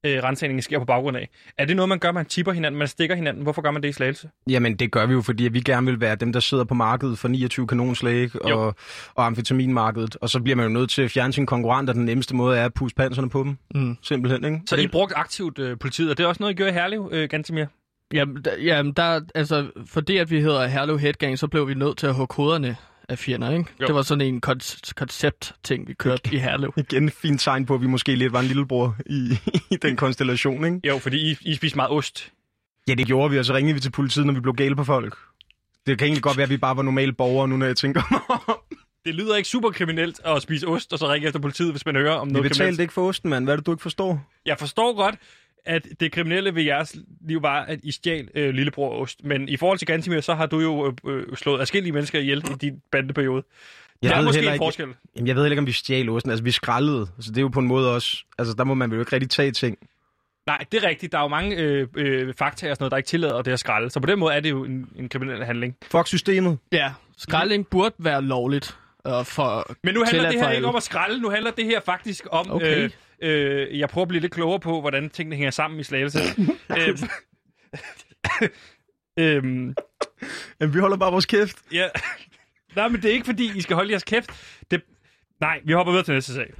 øh, rensningen sker på baggrund af. Er det noget, man gør, man tipper hinanden, man stikker hinanden? Hvorfor gør man det i slagelse? Jamen, det gør vi jo, fordi vi gerne vil være dem, der sidder på markedet for 29 kanonslag ikke? Jo. og, og amfetaminmarkedet. Og så bliver man jo nødt til at fjerne sine konkurrenter. Den nemmeste måde er at puste panserne på dem. Mm. Simpelthen, ikke? Så I brugt aktivt øh, politiet, og det er også noget, I gør i Herlev, øh, Gantemir? Jamen, der, jamen der, altså, fordi at vi hedder Herlev Headgang, så blev vi nødt til at hugge koderne af fjender, ikke? Jo. Det var sådan en kon- koncept-ting, vi kørte i Herlev. Igen et fint tegn på, at vi måske lidt var en lillebror i, i den konstellation, ikke? Jo, fordi I, I spiser meget ost. Ja, det gjorde vi, og så ringede vi til politiet, når vi blev gale på folk. Det kan egentlig godt være, at vi bare var normale borgere nu, når jeg tænker mig om. Det lyder ikke super kriminelt at spise ost, og så ringe efter politiet, hvis man hører om Vi noget betalte kriminelt. ikke for osten, mand. Hvad er det, du ikke forstår? Jeg forstår godt, at det kriminelle ved jeres liv var, at I stjal øh, lillebror ost. Men i forhold til Gantimir, så har du jo øh, øh, slået adskillige mennesker ihjel i din bandeperiode. Jeg der er måske en ikke- forskel. Jamen, jeg ved heller ikke, om vi stjal osten. Altså, vi skraldede. Altså, det er jo på en måde også... Altså, der må man jo ikke rigtig tage ting. Nej, det er rigtigt. Der er jo mange øh, øh, fakta og sådan noget, der ikke tillader det at skralde. Så på den måde er det jo en, en kriminel handling. Fuck systemet. Ja, skralding burde være lovligt. Uh, for Men nu handler det her ikke om at skralde. Nu handler det her faktisk om... Okay. Øh, øh, jeg prøver at blive lidt klogere på, hvordan tingene hænger sammen i slagelse. øh, øhm, Jamen, vi holder bare vores kæft. Ja. Nej, men det er ikke fordi, I skal holde jeres kæft. Det... Nej, vi hopper videre til næste sag.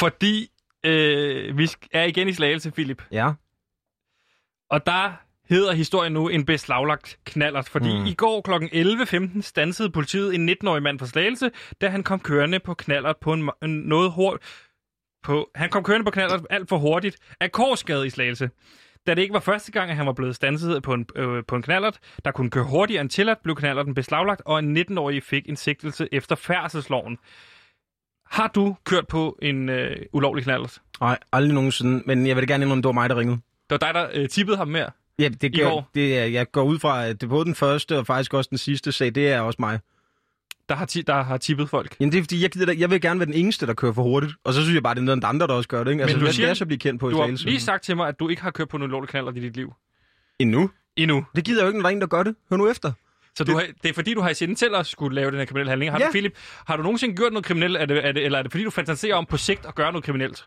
Fordi øh, vi er igen i slagelse, Philip. Ja. Og der hedder historien nu en beslaglagt knallert, fordi mm. i går kl. 11.15 stansede politiet en 19-årig mand fra Slagelse, da han kom kørende på knallert på en, en noget hurtigt på, han kom kørende på knallert alt for hurtigt af korsgade i Slagelse. Da det ikke var første gang, at han var blevet stanset på en, øh, på en knallert, der kunne køre hurtigere end tilladt, blev knallerten beslaglagt, og en 19-årig fik en sigtelse efter færdselsloven. Har du kørt på en øh, ulovlig knallert? Nej, aldrig nogensinde. Men jeg vil gerne indrømme, det var mig, der ringede. Det var dig, der øh, tippede ham mere. Ja, det I går? det er, jeg går ud fra, at det er både den første og faktisk også den sidste sag, det er også mig. Der har, ti- der har tippet folk. Jamen det er fordi, jeg, gider, da- jeg vil gerne være den eneste, der kører for hurtigt. Og så synes jeg bare, det er noget, andre, der også gør det. Ikke? Altså, du hvad siger- jeg så blive kendt på i Du har Slagelse? lige sagt til mig, at du ikke har kørt på en ulovlig knallert i dit liv. Endnu? Endnu. Det gider jeg jo ikke, når der er en, der gør det. Hør nu efter. Så du har, det er fordi, du har i sinde selv at skulle lave den her kriminelle handling. Har Ja. du, Philip, har du nogensinde gjort noget kriminelt, er det, er det, eller er det fordi, du fantaserer om på sigt at gøre noget kriminelt?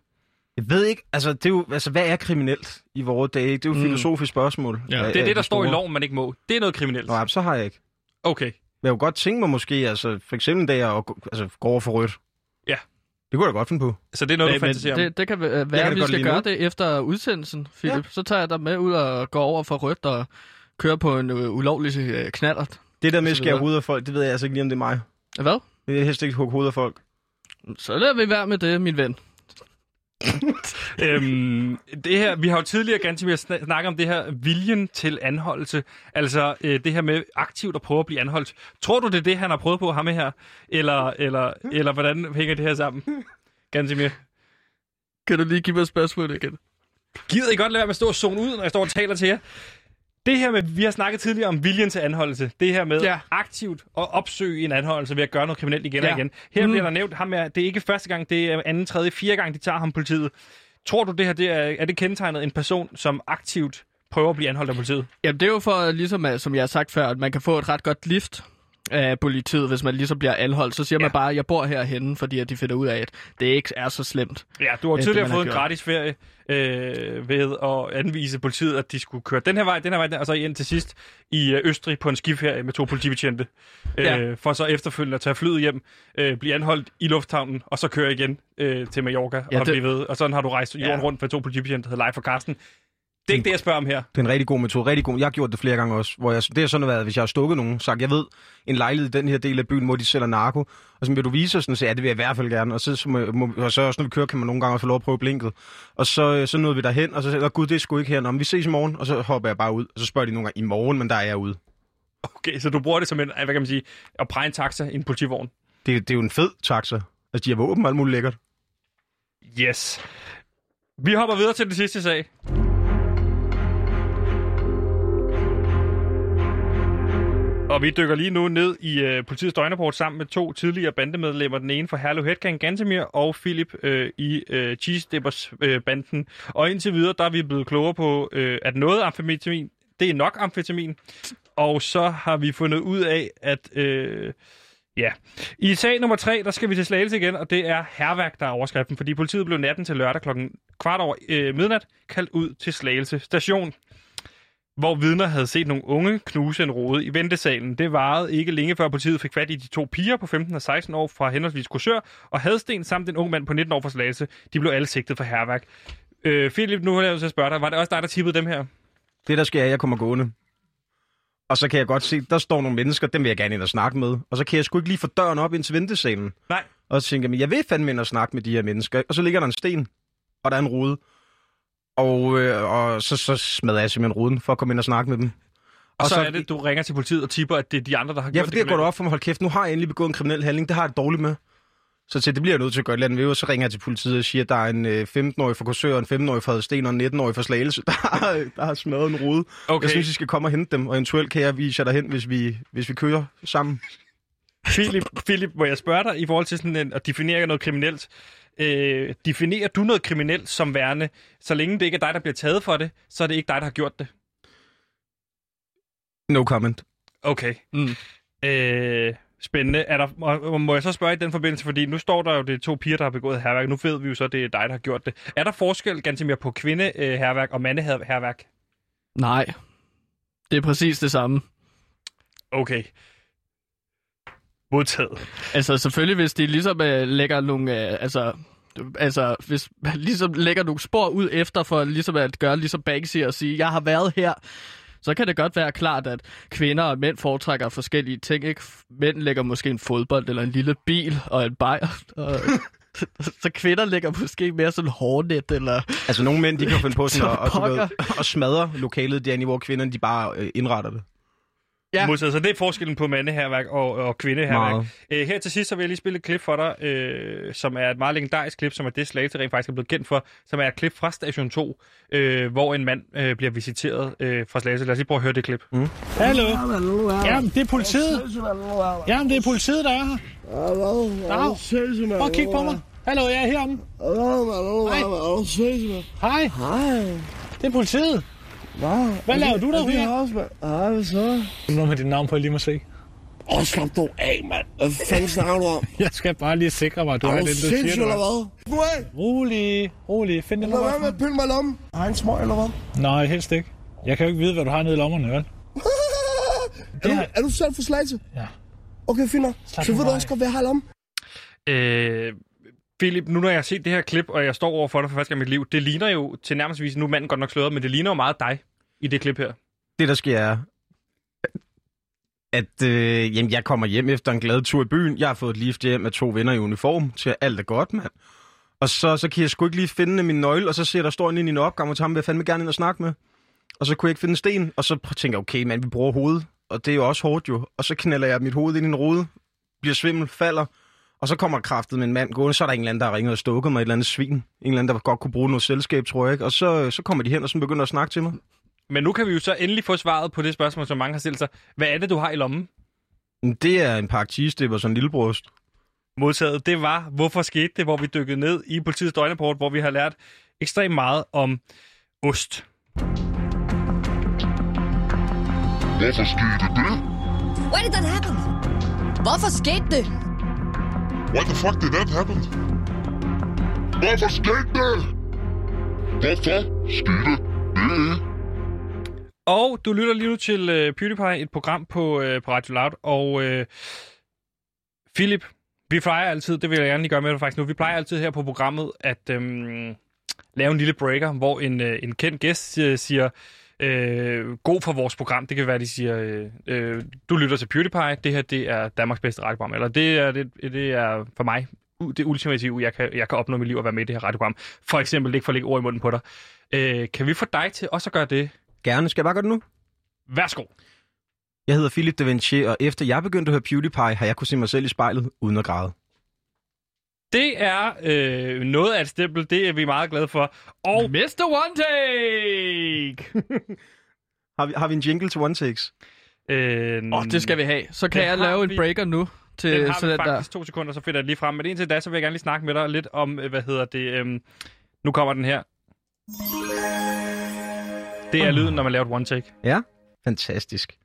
Jeg ved ikke, altså, det er jo, altså hvad er kriminelt i vores dage? Det er jo et Mm. filosofisk spørgsmål. Ja. Af- Det er det, der de står i loven, man ikke må. Det er noget kriminelt. Nå, ja, så har jeg ikke. Okay. Men jeg kunne godt tænke mig måske, altså for eksempel en dag at gå, altså, gå over for rødt. Ja. Det kunne jeg da godt finde på. Så det er noget, du Men, men fantaserer om. det, det kan være, kan at vi skal gøre nu. det efter udsendelsen, Philip. Ja. Så tager jeg dig med ud og går over for rødt og kører på en øh, ulovlig øh, knallert. Det der med at skære hovedet af folk, det ved jeg altså ikke lige, om det er mig. Hvad? Det er helst ikke hugge hovedet af folk. Så lader vi være med det, min ven. øhm, det her, vi har jo tidligere snak- snakket om det her viljen til anholdelse. Altså øh, det her med aktivt at prøve at blive anholdt. Tror du, det er det, han har prøvet på ham her? Eller, eller, eller hvordan hænger det her sammen? Ganske mere. Kan du lige give mig et spørgsmål igen? Gider I godt lade være med at stå og zone ud, når jeg står og taler til jer? Det her med, vi har snakket tidligere om viljen til anholdelse. Det her med Ja. aktivt at opsøge en anholdelse ved at gøre noget kriminelt igen Ja. og igen. Her Mm. bliver der nævnt ham her. Det er ikke første gang, det er anden, tredje, fire gang, de tager ham politiet. Tror du, det her det er, er det kendetegnet en person, som aktivt prøver at blive anholdt af politiet? Jamen, det er jo for, ligesom som jeg har sagt før, at man kan få et ret godt lift af politiet, hvis man ligesom bliver anholdt. Så siger ja. man bare, at jeg bor herhenne, fordi at de finder ud af, at det ikke er så slemt. Ja, du har det, tidligere har fået en gjort. gratis ferie øh, ved at anvise politiet, at de skulle køre den her vej, den her vej, og så ind til sidst i øh, Østrig på en skiferie med to politibetjente. Øh, Ja. For så efterfølgende at tage flyet hjem, øh, blive anholdt i lufthavnen, og så køre igen øh, til Mallorca Ja, og det- blive ved. Og sådan har du rejst jorden Ja. rundt for to politibetjente, der hedder Leif og Karsten. Det er ikke det, jeg spørger om her. Det er en rigtig god metode. Rigtig god. Jeg har gjort det flere gange også. Hvor jeg, det har sådan været, hvis jeg har stukket nogen, sagt, jeg ved, en lejlighed i den her del af byen, hvor de sælger narko. Og så vil du vise os, så ja, det vil jeg i hvert fald gerne. Og så, så, må, må, og så også, når vi kører, kan man nogle gange også få lov at prøve blinket. Og så, øh, så nåede vi derhen, og så sagde gud, det er sgu ikke her. Nå, men vi ses i morgen. Og så hopper jeg bare ud. Og så spørger de nogle gange, i morgen, men der er jeg ude. Okay, så du bruger det som en, hvad kan man sige, at præge en taxa i en politivogn. Det, det er jo en fed taxa. Altså, de har våben og alt muligt lækkert. Yes. Vi hopper videre til den sidste sag. Og vi dykker lige nu ned i øh, politiets døgnrapport sammen med to tidligere bandemedlemmer. Den ene fra Herlev Hedgang Gantemir og Philip øh, i øh, Cheese Dippers øh, banden. Og indtil videre, der er vi blevet klogere på, øh, at noget amfetamin, det er nok amfetamin. Og så har vi fundet ud af, at... Øh, Ja. I sag nummer tre, der skal vi til Slagelse igen, og det er herværk, der er overskriften, fordi politiet blev natten til lørdag klokken kvart over øh, midnat kaldt ud til Slagelse station, hvor vidner havde set nogle unge knuse en rode i ventesalen. Det varede ikke længe før politiet fik fat i de to piger på 15 og 16 år fra henholdsvis Kursør og Hadsten, samt en ung mand på 19 år fra Slagelse. De blev alle sigtet for herværk. Øh, Philip, nu har jeg til at spørge dig, var det også dig, der tippede dem her? Det der sker, er, at jeg kommer gående. Og så kan jeg godt se, der står nogle mennesker, dem vil jeg gerne ind og snakke med. Og så kan jeg sgu ikke lige få døren op ind til ventesalen. Nej. Og så tænker jeg, men jeg vil fandme ind og snakke med de her mennesker. Og så ligger der en sten, og der er en rude. Og, øh, og så, så smadrer jeg simpelthen ruden for at komme ind og snakke med dem. Og, og så, så- er det, du ringer til politiet og tipper, at det er de andre, der har Ja, gjort for det går du op for mig, hold kæft, nu har jeg endelig begået en kriminel handling, det har jeg det dårligt med. Så til, det bliver jeg nødt til at gøre et eller andet ved, og så ringer jeg til politiet og siger, at der er en øh, 15-årig fra Korsør, en 15-årig fra Hadsten og en 19-årig fra Slagelse, der, har- der har smadret en rude. Okay. Jeg synes, I skal komme og hente dem, og eventuelt kan jeg vise jer derhen, hvis vi, hvis vi kører sammen. Philip, Philip, må jeg spørge dig i forhold til sådan en, at definere noget kriminelt? Øh, definerer du noget kriminelt som værende, så længe det ikke er dig, der bliver taget for det, så er det ikke dig, der har gjort det? No comment. Okay. Mm. Øh, spændende. Er der, må, må jeg så spørge i den forbindelse, fordi nu står der jo, det er to piger, der har begået herværk. Nu ved vi jo så, at det er dig, der har gjort det. Er der forskel ganske mere på kvinde øh, herværk og mande herværk? Nej. Det er præcis det samme. Okay. Modtaget. Altså selvfølgelig, hvis de ligesom øh, lægger nogle... Øh, altså, altså, hvis man ligesom lægger nogle spor ud efter, for ligesom at gøre ligesom Banksy og sige, jeg har været her, så kan det godt være klart, at kvinder og mænd foretrækker forskellige ting. Ikke? Mænd lægger måske en fodbold eller en lille bil og en bajer. Og, så kvinder lægger måske mere sådan hårnet eller... Altså, nogle mænd, de kan finde på sådan Så at, at, at smadre lokalet derinde, hvor kvinderne, de bare øh, indretter det. Ja. Modsat. Så det er forskellen på mandeherværk og, og kvindeherværk. Meget. Øh, her til sidst så vil jeg lige spille et klip for dig, øh, som er et meget legendarisk klip, som er det Slagelse rent faktisk er blevet kendt for, som er et klip fra Station 2, øh, hvor en mand øh, bliver visiteret øh, fra Slagelse. Lad os lige prøve at høre det klip. Mm. Hallo? Jamen, det er politiet. Jamen, det er politiet, der er her. Dag. Prøv at kigge på mig. Hallo, jeg er heromme. Hej. Hej. Det er politiet. Hvad laver du der her? Hej, hvad så? Nu med dit navn på, jeg lige må se. Åh, slap dog af, mand. Hvad fanden snakker du om? Jeg skal bare lige sikre mig, at du Er er du den, siger, du eller er. hvad? Du af! Rolig, rolig. Find det Lad være med nummer. at pille mig lommen. Har jeg en smøg, eller hvad? Nej, helst ikke. Jeg kan jo ikke vide, hvad du har nede i lommerne, vel? Er du, har- er du selv for slagelse? Ja. Okay, fint Så ved du også godt, hvad jeg har i lommen. Øh, Philip, nu når jeg har set det her klip, og jeg står over for dig for første gang i mit liv, det ligner jo til nærmest vis, nu er manden godt nok sløret, men det ligner jo meget dig i det klip her. Det, der sker, er, at øh, jamen, jeg kommer hjem efter en glad tur i byen. Jeg har fået et lift hjem af to venner i uniform til at alt er godt, mand. Og så, så kan jeg sgu ikke lige finde min nøgle, og så ser der står en ind i en opgang, og tager ham vil jeg fandme gerne ind og snakke med. Og så kunne jeg ikke finde en sten, og så tænker jeg, okay, mand, vi bruger hovedet, og det er jo også hårdt jo. Og så knælder jeg mit hoved ind i en rude, bliver svimmel, falder, og så kommer kraftet med en mand gående, så er der en eller anden, der har ringet og stukket mig et eller andet svin. En eller anden, der godt kunne bruge noget selskab, tror jeg ikke. Og så, så kommer de hen og så begynder at snakke til mig. Men nu kan vi jo så endelig få svaret på det spørgsmål, som mange har stillet sig. Hvad er det, du har i lommen? Men Det er en pakke cheese og sådan en lille bryst. Modtaget, det var, hvorfor skete det, hvor vi dykkede ned i politiets døgnrapport, hvor vi har lært ekstremt meget om ost. Hvorfor skete det? Why did that happen? Hvorfor skete det? Why the fuck did that happen? Hvorfor skete det? Hvorfor skete det? Og du lytter lige nu til uh, PewDiePie, et program på, uh, på Radio Loud. Og uh, Philip, vi plejer altid, det vil jeg gerne lige gøre med dig faktisk nu, vi plejer altid her på programmet at um, lave en lille breaker, hvor en, uh, en kendt gæst uh, siger, uh, god for vores program. Det kan være, de siger, uh, uh, du lytter til PewDiePie, det her det er Danmarks bedste radioprogram. Eller det er, det, det er for mig det ultimative, jeg kan, jeg kan opnå i mit liv at være med i det her radioprogram. For eksempel ikke for at lægge ord i munden på dig. Uh, kan vi få dig til også at gøre det? Gerne. Skal jeg bare gøre det nu? Værsgo. Jeg hedder Philip Da Vinci, og efter jeg begyndte at høre PewDiePie, har jeg kunne se mig selv i spejlet uden at græde. Det er øh, noget af et stempel, det er vi meget glade for. Og Mr. One Take! Har vi, har vi en jingle til one takes? øh, Åh, oh, det skal vi have. Så kan jeg lave en vi. breaker nu til den har vi sådan der. faktisk to sekunder, så finder jeg det lige frem. Men indtil da, så vil jeg gerne lige snakke med dig lidt om, øh, hvad hedder det, øh, nu kommer den her. Det er lyden, når man laver et one take. Ja. Fantastisk.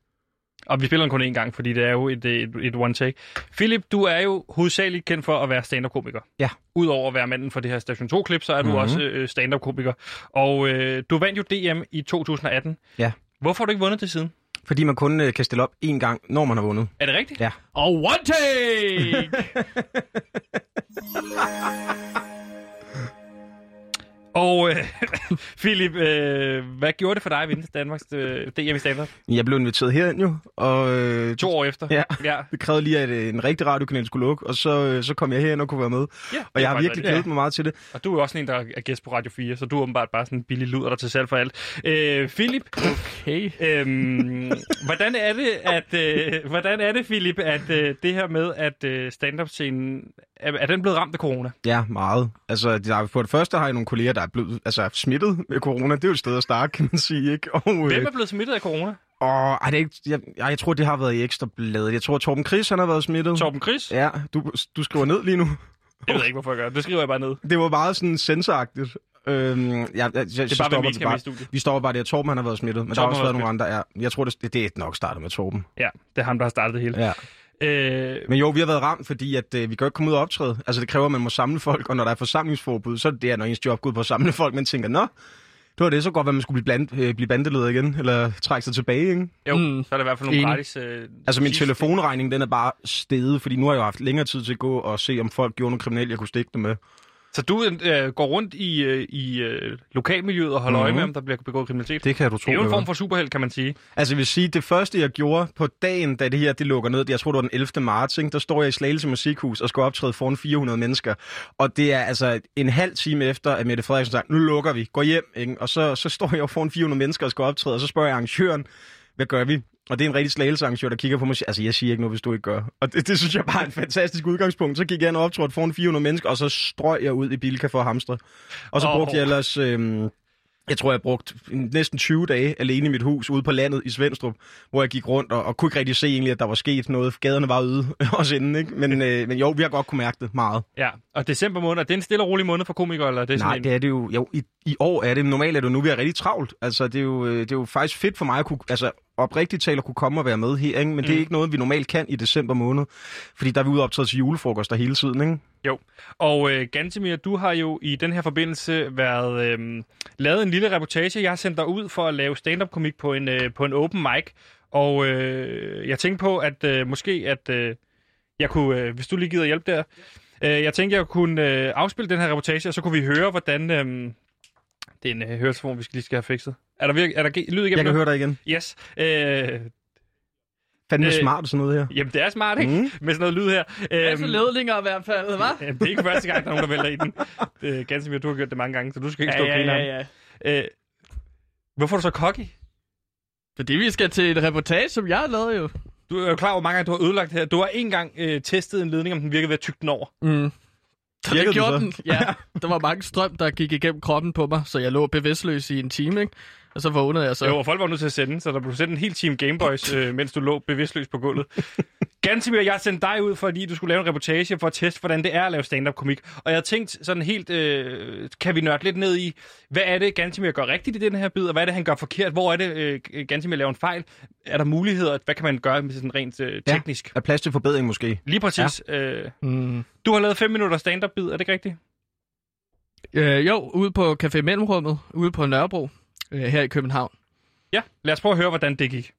Og vi spiller den kun én gang, fordi det er jo et, et, et one take. Philip, du er jo hovedsageligt kendt for at være stand-up-komiker. Ja. Udover at være manden for det her Station 2-klip, så er du Mhm. også øh, stand-up-komiker. Og øh, du vandt jo DM i 2018. Ja. Hvorfor har du ikke vundet det siden? Fordi man kun øh, kan stille op én gang, når man har vundet. Er det rigtigt? Ja. Og One Take! Philip, øh, hvad gjorde det for dig at vinde Danmarks øh, DM i stand Jeg blev inviteret herind jo, og øh, To år efter? Ja. ja. det krævede lige, at øh, en rigtig radiokanal skulle lukke, og så, øh, så kom jeg herind og kunne være med. ja Og jeg har virkelig glædet mig meget til det. Og du er også en, der er gæst på Radio 4, så du er åbenbart bare sådan en billig luder, der til salg for alt. Øh, Philip, Okay. øhm, hvordan er det, at, øh, hvordan er det, Philip, at øh, det her med, at øh, stand-up-scenen, er, er den blevet ramt af corona? Ja, meget. Altså, der, for det første har jeg nogle kolleger, der er blevet altså, smittet med corona. Det er jo et sted at starte, kan man sige, ikke? Og, øh, Hvem er blevet smittet af corona? og, ej, det er ikke, jeg, jeg, tror, det har været i ekstra bladet. Jeg tror, Torben Chris, han har været smittet. Torben Chris? Ja, du, du skriver ned lige nu. Jeg ved ikke, hvorfor jeg gør det. Det skriver jeg bare ned. Det var meget sådan sensoragtigt. Øhm, jeg, jeg, jeg, Det er bare, hvem vi skal studiet. Vi står bare der, Torben han har været smittet, men Torben der har også har været været nogle andre. Ja, jeg tror, det, det er nok startet med Torben. Ja, det er ham, der har startet det hele. Ja. Øh, Men jo, vi har været ramt, fordi at, øh, vi kan jo ikke komme ud og optræde. Altså, det kræver, at man må samle folk, og når der er forsamlingsforbud, så er det, når ens job går ud på at samle folk, man tænker, nå, det var det så godt, at man skulle blive, bland, øh, blive bandeleder igen, eller trække sig tilbage, ikke? jo, Mm. så er der i hvert fald nogle Enig. gratis... Øh, Altså, min telefonregning, den er bare steget, fordi nu har jeg jo haft længere tid til at gå og se, om folk gjorde noget kriminelt, jeg kunne stikke dem med. Så du øh, går rundt i, øh, i øh, lokalmiljøet og holder mm-hmm. øje med, Mhm. om der bliver begået kriminalitet? Det kan du tro. det er jo en form for superheld, kan man sige. Altså, jeg vil sige, det første, jeg gjorde på dagen, da det her det lukker ned, jeg tror, det var den 11. marts, ikke? der står jeg i Slagelse Musikhus og skal optræde foran 400 mennesker. Og det er altså en halv time efter, at Mette Frederiksen sagde, nu lukker vi, gå hjem. Ikke? Og så, så står jeg foran 400 mennesker og skal optræde, og så spørger jeg arrangøren, hvad gør vi? Og det er en rigtig slagelsearrangør, der kigger på mig og siger, altså jeg siger ikke noget, hvis du ikke gør. Og det, det synes jeg bare er et fantastisk udgangspunkt. Så gik jeg ind og optrådte foran 400 mennesker, og så strøg jeg ud i Bilka for at hamstre. Og så Åh. brugte jeg ellers... Øhm, jeg tror, jeg brugte næsten 20 dage alene i mit hus ude på landet i Svendstrup, hvor jeg gik rundt og, og kunne ikke rigtig se egentlig, at der var sket noget. Gaderne var ude også inden, ikke? Men, øh, men jo, vi har godt kunne mærke det meget. Ja, og december måned, er det en stille og rolig måned for komikere, eller er det sådan Nej, en... det er det jo. Jo, i, i år er det. Normalt er det jo nu, vi er rigtig travlt. Altså, det er jo, øh, det er jo faktisk fedt for mig at kunne, altså, oprigtigt tale at kunne komme og være med her, ikke? Men mm. det er ikke noget, vi normalt kan i december måned. Fordi der er vi ude optræde til julefrokoster hele tiden, ikke? Jo, og øh, Gantemir, du har jo i den her forbindelse været øh, lavet en lille reportage. Jeg har sendt dig ud for at lave stand-up-komik på en, øh, på en open mic, og øh, jeg tænkte på, at øh, måske, at øh, jeg kunne, øh, hvis du lige gider hjælpe der, øh, jeg tænkte, jeg kunne øh, afspille den her reportage, og så kunne vi høre, hvordan... Øh, det er en øh, høretelefon, vi skal lige skal have fikset. Er der, virke, er der lyd igennem? Jeg kan nu? høre dig igen. Yes. Øh, Fandme Øh, smart sådan noget her. jamen, det er smart, ikke? Mm. Med sådan noget lyd her. Altså Øhm, ledninger i hvert fald, hva'? Jamen, det er ikke første gang, der er nogen, der vælter i den. Øh, Ganske du har gjort det mange gange, så du skal ikke stå og grine af ja. den. øh, Hvorfor er du så cocky? Fordi vi skal til et reportage, som jeg har lavet jo. Du er jo klar over, hvor mange gange du har ødelagt det her. Du har en gang øh, testet en ledning, om den virkede ved at tygge den over. Mm. Så det gjorde den, ja. Der var mange strøm, der gik igennem kroppen på mig, så jeg lå bevidstløs i en time, ikke? Og så vågnede jeg så. Jo, og folk var nødt til at sende, så der blev sendt en hel team Gameboys, øh, mens du lå bevidstløs på gulvet. Gansimir, jeg har sendt dig ud, fordi du skulle lave en reportage for at teste, hvordan det er at lave stand-up-komik. Og jeg har tænkt sådan helt, øh, kan vi nørde lidt ned i, hvad er det, Gansimir gør rigtigt i den her bid, og hvad er det, han gør forkert? Hvor er det, øh, Gansimir laver en fejl? Er der muligheder? Hvad kan man gøre med sådan rent øh, teknisk? Er plads til forbedring måske? Lige præcis. Ja. Øh, Mm. du har lavet 5 minutter stand-up bid, er det ikke rigtigt? Øh, jo, ude på Café Mellemrummet, ude på Nørrebro, øh, her i København. Ja, lad os prøve at høre, hvordan det gik.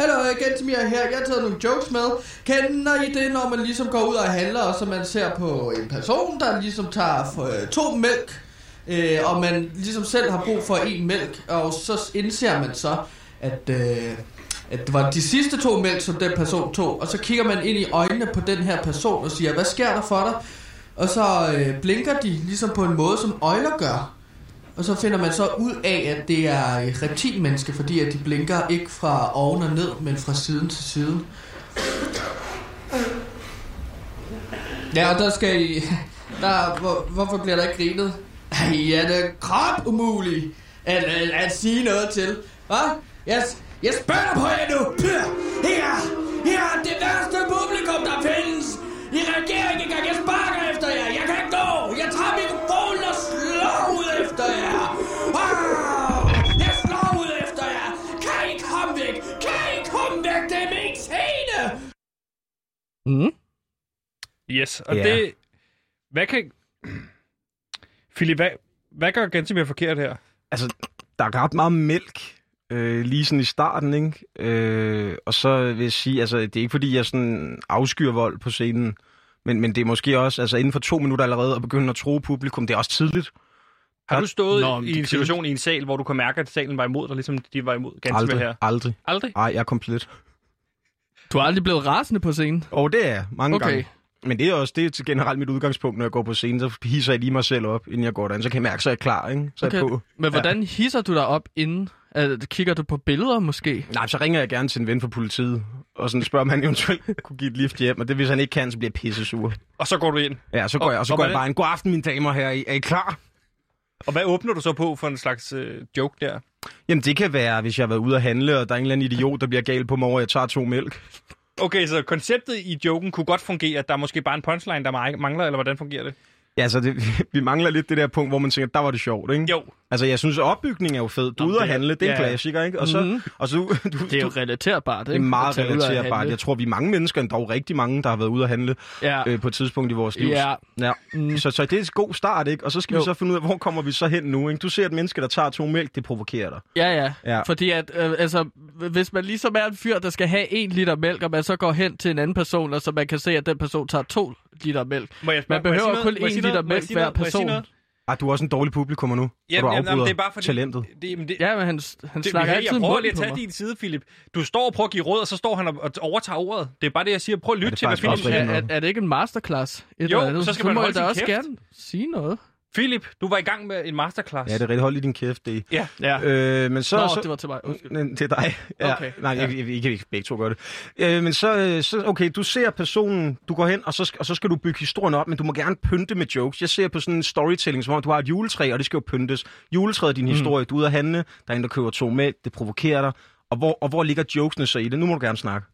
Hallo, Gentemir her. Jeg har taget nogle jokes med. Kender I det, når man ligesom går ud og handler, og så man ser på en person, der ligesom tager for, øh, to mælk, øh, og man ligesom selv har brug for en mælk, og så indser man så, at, øh, at det var de sidste to mænd, som den person tog, og så kigger man ind i øjnene på den her person og siger, hvad sker der for dig? Og så øh, blinker de ligesom på en måde, som øjler gør. Og så finder man så ud af, at det er et reptilmenneske, fordi at de blinker ikke fra oven og ned, men fra siden til siden. Ja, og der skal I... Der, hvor, hvorfor bliver der ikke grinet? Ej, er det krop umuligt at, at, at sige noget til? Hvad? Jeg, jeg spørger på jer nu! Her! Her er det værste publikum, der findes! I reagerer ikke engang, jeg sparker efter jer! Jeg kan ikke gå! Jeg tager mikrofonen og slår ud efter jer! Wow! Jeg slår ud efter jer! Kan I komme væk? Kan I komme væk? Det er min scene! Mm. Yes, og Ja. det... Hvad kan... Philip, hvad, hvad gør Gansimir forkert her? Altså, der er ret meget mælk, øh, lige sådan i starten, ikke? Øh, og så vil jeg sige, altså, det er ikke fordi, jeg sådan afskyr vold på scenen, men, men det er måske også, altså inden for to minutter allerede, at begynde at tro publikum, det er også tidligt. Har du stået Nå, i en situation i en sal, hvor du kan mærke, at salen var imod dig, ligesom de var imod Gansimir Aldrig, her? aldrig. Aldrig? Ej, jeg er komplet. Du er aldrig blevet rasende på scenen? Og det er jeg, mange Okay. gange. Men det er også det er til generelt mit udgangspunkt, når jeg går på scenen, så hisser jeg lige mig selv op, inden jeg går derind. Så kan jeg mærke, så er jeg klar, ikke? Så er jeg på. Men hvordan hisser du dig op inden? Uh, kigger du på billeder måske? Nej, så ringer jeg gerne til en ven fra politiet, og sådan spørger, om han eventuelt kunne give et lift hjem. Og det hvis han ikke kan, så bliver jeg pissesur. Og så går du ind. Ja, så går Og- jeg, og så og går jeg bare ind. God aften, mine damer her. Er I klar? Og hvad åbner du så på for en slags øh, joke der? Jamen, det kan være, hvis jeg har været ude at handle, og der er en eller anden idiot, der bliver gal på mig over, at jeg tager to mælk. Okay, så konceptet i joken kunne godt fungere, der er måske bare en punchline, der mangler, eller hvordan fungerer det? Ja, altså, det, vi mangler lidt det der punkt, hvor man tænker, der var det sjovt, ikke? Jo, Altså, jeg synes, opbygningen er jo fed. Du ude at det handle, det er en ja. klassiker, ikke? Og så, Mhm. og så du, du, Det er jo relaterbart, det ikke? er meget relaterbart. Jeg tror, vi er mange mennesker, endda rigtig mange, der har været ude at handle Ja. øh, på et tidspunkt i vores liv. Ja. ja. Mm. Så, så det er en god start, ikke? Og så skal jo. Vi så finde ud af, hvor kommer vi så hen nu, ikke? Du ser et menneske, der tager to mælk, det provokerer dig. Ja, ja. Ja. Fordi at, øh, altså, hvis man ligesom er en fyr, der skal have en liter mælk, og man så går hen til en anden person, og så man kan se, at den person tager to liter mælk. må jeg spørge, Man behøver kun Må liter Må mælk hver? Må person. Ah, du er også en dårlig publikummer nu, Jamen, og du jamen, det er bare fordi, talentet. Det, jamen, det, Ja, men han, han det, snakker altid jeg prøver lige at tage din side, Philip. Du står og prøver at give råd, og så står han og, og overtager ordet. Det er bare det, jeg siger. Prøv at lytte til, hvad Philip siger. Er, er, er det ikke en masterclass? Et Jo, eller andet? så skal man må holde jeg da sin også kæft. gerne sige noget. Philip, du var i gang med en masterclass. Ja, det er rigtig hold i din kæft, det. Ja. Ja. Øh, men så, Nå, så, det var til mig. Undskyld. Men til dig. Ja, Okay. Nej, jeg, jeg, jeg, kan ikke begge to gøre det. Øh, men så, øh, så, okay, du ser personen, du går hen, og så, og så skal du bygge historien op, men du må gerne pynte med jokes. Jeg ser på sådan en storytelling, som om du har et juletræ, og det skal jo pyntes. Juletræet er din Mm. historie, du er ude at handle, der er en, der køber to mælk, det provokerer dig. Og hvor, og hvor ligger jokesene så i det? Nu må du gerne snakke.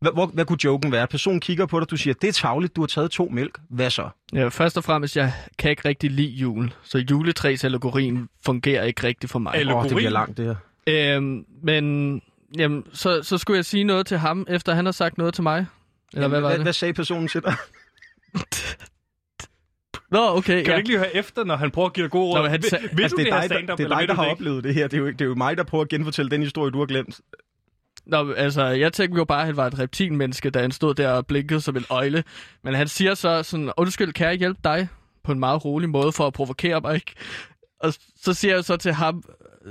Hvad, hvor, hvad kunne joken være? Personen kigger på dig, du siger, det er tavligt, du har taget to mælk. Hvad så? Ja, først og fremmest, jeg kan ikke rigtig lide jul, så juletræsallegorien fungerer ikke rigtigt for mig. Eller- Åh, oh, det bliver Allegorien? langt, det her. Øhm, men jamen, så, så skulle jeg sige noget til ham, efter han har sagt noget til mig. Eller Jamen, hvad var hvad, det? hvad sagde personen til dig? Nå, okay. Kan ja. du ikke lige høre efter, når han prøver at give dig gode råd? Nå, han Vil, vil altså, du det er det her dig, der, stand-up, det er dig, der har det oplevet det her. Det er, jo, det er jo mig, der prøver at genfortælle den historie, du har glemt. Nå, altså, jeg tænkte jo bare, at han var et reptilmenneske, da han stod der og blinkede som en øjle. Men han siger så sådan, undskyld, kan jeg hjælpe dig? På en meget rolig måde for at provokere mig, ikke? Og så siger jeg så til ham,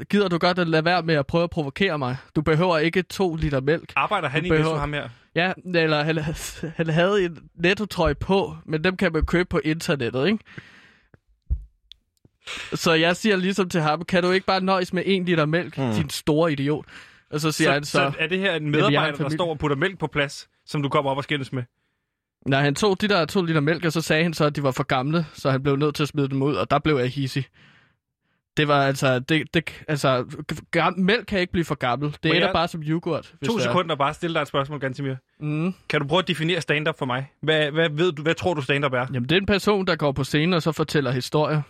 gider du godt at lade være med at prøve at provokere mig? Du behøver ikke to liter mælk. Arbejder han Du behøver- ham her? Ja, eller han, han havde en nettotrøje på, men dem kan man købe på internettet, ikke? Så jeg siger ligesom til ham, kan du ikke bare nøjes med en liter mælk, mm. din store idiot? Og så siger Så, han så, så er det her en medarbejder, har en der står og putter mælk på plads, som du kommer op og skændes med? nej, han tog de der to liter mælk, og så sagde han så, at de var for gamle, så han blev nødt til at smide dem ud, og der blev jeg hissig. Det var altså, det, det, altså, gam, mælk kan ikke blive for gammel. Det ender jeg- bare som yoghurt. hvis To er. sekunder bare stille dig et spørgsmål, Gansimir. Mm. Kan du prøve at definere stand-up for mig? Hvad, hvad ved du, hvad tror du stand-up er? Jamen, det er en person, der går på scenen og så fortæller historier.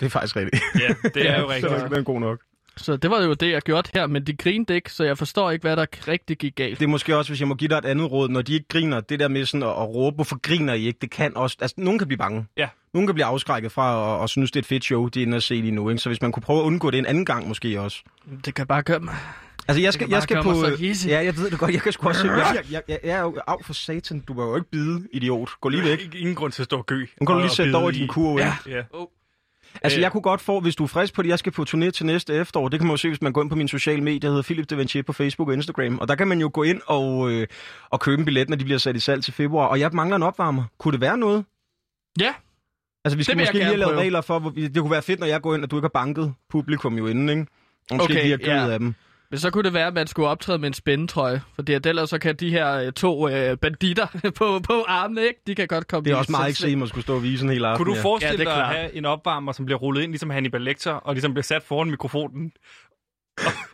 Det er faktisk rigtigt. Ja, det er jo Så rigtigt. den er god nok. Så det var jo det, jeg gjorde her, men de grinede ikke, så jeg forstår ikke, hvad der rigtig gik galt. Det er måske også, hvis jeg må give dig et andet råd, når de ikke griner, det der med sådan at, at råbe, hvorfor griner I ikke, det kan også, altså nogen kan blive bange. Ja. Nogen kan blive afskrækket fra at, at synes, det er et fedt show, de er inde og se lige nu. Ikke? Så hvis man kunne prøve at undgå det en anden gang måske også. Det kan bare gøre mig. Altså jeg skal, jeg skal på... Ja, jeg ved det godt, jeg kan sgu også... Jeg, jeg, jeg, jeg, jeg er jo af for satan, du må jo ikke bide, idiot. Gå lige væk. Ingen grund til at stå og gø. Nu kan du lige sætte dig over i din kurve. Ja. ikke? Ja. Altså, Øh. jeg kunne godt få, hvis du er frisk på det, jeg skal på turné til næste efterår. Det kan man jo se, hvis man går ind på mine sociale medier, der hedder Philip Devanchier på Facebook og Instagram. Og der kan man jo gå ind og, øh, og købe en billet, når de bliver sat i salg til februar. Og jeg mangler en opvarmer. Kunne det være noget? Ja, Altså, vi skal måske lige gerne have lavet prøve. regler for, hvor vi, det kunne være fedt, når jeg går ind, og du ikke har banket publikum jo inden, ikke? Og måske Okay, okay, lige har ja. af dem. Men så kunne det være, at man skulle optræde med en spændetrøje. For det er ellers så kan de her øh, to øh, banditter på, på armene, ikke? De kan godt komme Det er også meget ekstremt at skulle stå og vise en hel aften. Kunne du forestille Ja, dig at have en opvarmer, som bliver rullet ind, ligesom Hannibal Lecter, og ligesom bliver sat foran mikrofonen?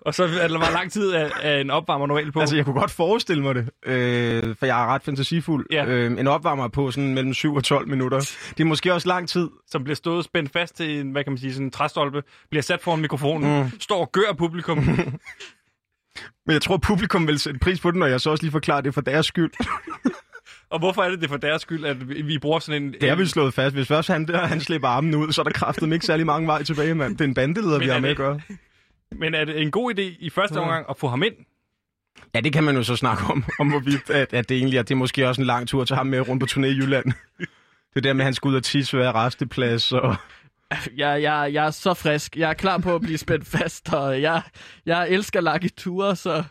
Og, så er der var lang tid af, af en opvarmer normalt på. Altså, jeg kunne godt forestille mig det, øh, for jeg er ret fantasifuld. Ja. Øh, en opvarmer på sådan mellem 7 og 12 minutter. Det er måske også lang tid. som bliver stået spændt fast til en, hvad kan man sige, sådan en træstolpe, bliver sat foran mikrofonen, mm. står og gør publikum. Men jeg tror, publikum vil sætte pris på det, når jeg så også lige forklarer det for deres skyld. og hvorfor er det det for deres skyld, at vi, bruger sådan en... Det er vi slået fast. Hvis først han, der, han slipper armen ud, så er der kraftet ikke særlig mange vej tilbage, mand. Det er en bandeleder, vi har med at gøre. Men er det en god idé i første omgang at få ham ind? Ja, det kan man jo så snakke om, om hvorvidt, at, at det egentlig er, det er måske også en lang tur til ham med rundt på turné i Jylland. Det der med, at han skal ud og tisse ved resteplads, og Jeg, jeg, jeg er så frisk. Jeg er klar på at blive spændt fast, og jeg, jeg elsker lange ture, så